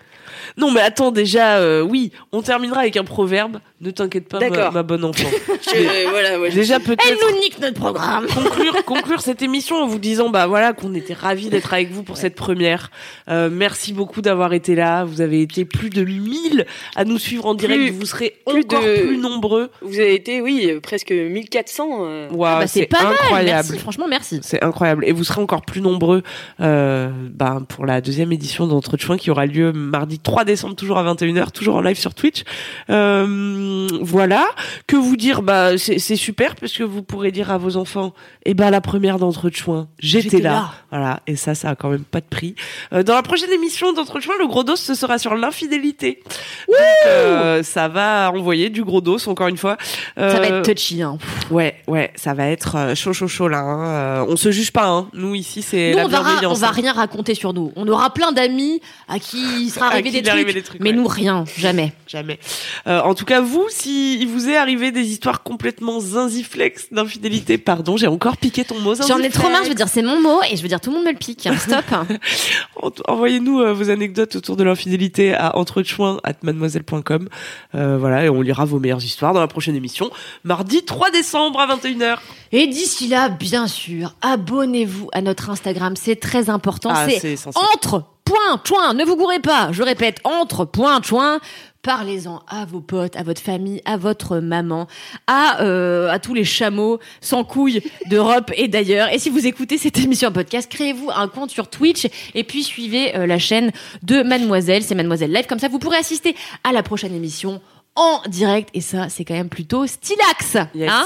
Non, mais attends, déjà, euh, oui, on terminera avec un proverbe. Ne t'inquiète pas, ma, bonne enfant. Je- euh, voilà, ouais, je- déjà, Elle peut-être nous nique notre programme conclure, conclure cette émission en vous disant bah voilà qu'on était ravis d'être avec vous pour cette première. Euh, merci beaucoup d'avoir été là. Vous avez été plus de 1000 à nous suivre en direct. Plus- vous serez plus encore de- plus nombreux. Vous avez été, oui, presque 1400. euh. Waouh, Bah, C'est pas mal, incroyable. merci, franchement merci. C'est incroyable. Et vous serez encore plus nombreux euh, bah, pour la deuxième édition d'Entre Chouin qui aura lieu mardi 3 décembre, toujours à 21h, toujours en live sur Twitch. Euh, voilà. Que vous dire? Bah C'est c'est super parce que vous pourrez dire à vos enfants Eh ben la première d'Entre Chouin, j'étais J'étais là. là. Voilà. Et ça, ça a quand même pas de prix. Euh, dans la prochaine émission d'Entre Chouin, le gros dos, ce sera sur l'infidélité. Donc, euh, ça va envoyer du gros dos, encore une fois. Ça va Euh, être touchy. Hein. Ouais, ouais, ça va être euh, chaud, chaud, chaud là. hein. Euh, on se juge pas, hein. Nous ici, c'est la on va, on va hein. rien raconter sur nous. On aura plein d'amis à qui il sera arrivé, des, il est trucs, arrivé des trucs, mais ouais. nous rien, jamais. Jamais. Euh, en tout cas, vous, si il vous est arrivé des histoires complètement zinziflex d'infidélité, pardon, j'ai encore piqué ton mot. J'en ai trop marre, je veux dire c'est mon mot et je veux dire tout le monde me le pique. hein. Stop. En- Envoyez-nous euh, vos anecdotes autour de l'infidélité à entrechoin@mademoiselle.com. Euh, voilà, et on lira vos meilleures histoires dans la prochaine émission, mardi 3 décembre à 21h. Et d'ici là, bien sûr, abonnez-vous à notre Instagram, c'est très important. Ah, c'est entre point choin, ne vous gourrez pas. Je répète entre point choin. Parlez-en à vos potes, à votre famille, à votre maman, à, euh, à tous les chameaux sans couilles d'Europe et d'ailleurs. Et si vous écoutez cette émission en podcast, créez-vous un compte sur Twitch et puis suivez euh, la chaîne de Mademoiselle. C'est Mademoiselle Live. Comme ça, vous pourrez assister à la prochaine émission en direct. Et ça, c'est quand même plutôt stylax. Yes. Hein?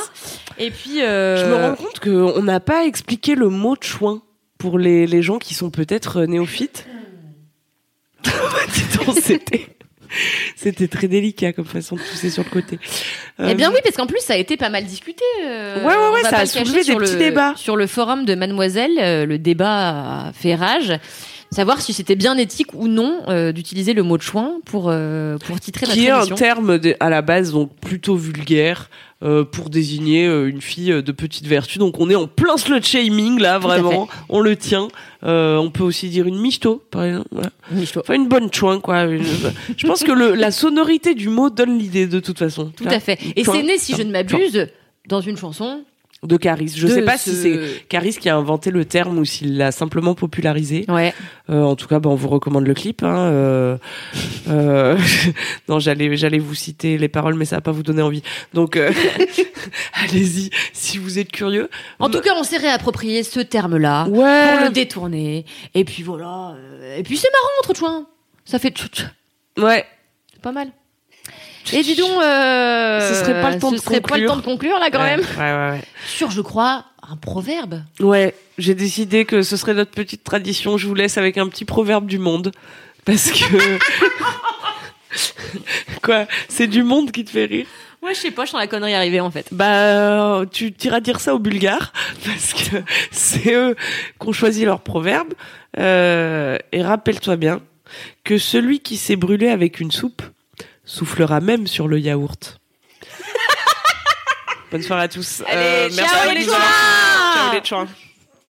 Et puis... euh, Je me rends compte qu'on n'a pas expliqué le mot chouin pour les, les gens qui sont peut-être néophytes. Donc, c'était. C'était très délicat comme façon de pousser sur le côté. Eh bien Euh, oui, parce qu'en plus ça a été pas mal discuté. euh, Ouais, ouais, ouais, ça a soulevé des petits le- débats. Sur le forum de Mademoiselle, euh, le débat a fait rage. Savoir si c'était bien éthique ou non euh, d'utiliser le mot de chouin pour pour titrer notre qui est un terme de- à la base donc plutôt vulgaire euh, pour désigner euh, une fille euh, de petite vertu. Donc on est en plein slut shaming là, vraiment. On le tient. Euh, on peut aussi dire une michto, par exemple. Voilà. Michto. Enfin une bonne chouin quoi. Une- Je pense que le, la sonorité du mot donne l'idée de toute façon. Tout à fait. Et c'est né, si je ne m'abuse, dans une chanson. De Caris. Je de sais pas ce- si c'est Caris qui a inventé le terme ou s'il l'a simplement popularisé. Ouais. Euh, en tout cas, bah, on vous recommande le clip. Hein, euh, euh, non, j'allais, j'allais vous citer les paroles, mais ça va pas vous donner envie. Donc, allez-y si vous êtes curieux. En tout cas, on s'est réapproprié ce terme-là Ouais. pour le détourner. Et puis voilà. Et puis c'est marrant entre chouin. Ça fait. Ouais. C'est pas mal. Et dis donc, euh, Ce serait pas le temps ce de serait pas le conclure. temps de conclure là quand ouais, même. Ouais, ouais, ouais. Sur, je crois, un proverbe. Ouais, j'ai décidé que ce serait notre petite tradition. Je vous laisse avec un petit proverbe du monde. Parce que. Quoi C'est du monde qui te fait rire Ouais, je sais pas, je sens la connerie arriver en fait. Bah, tu iras dire ça aux Bulgares, parce que c'est eux qui ont choisi leur proverbe. Euh, et rappelle-toi bien que celui qui s'est brûlé avec une soupe soufflera même sur le yaourt. Bonne soirée à tous. Allez, ciao à les Ciao les chouins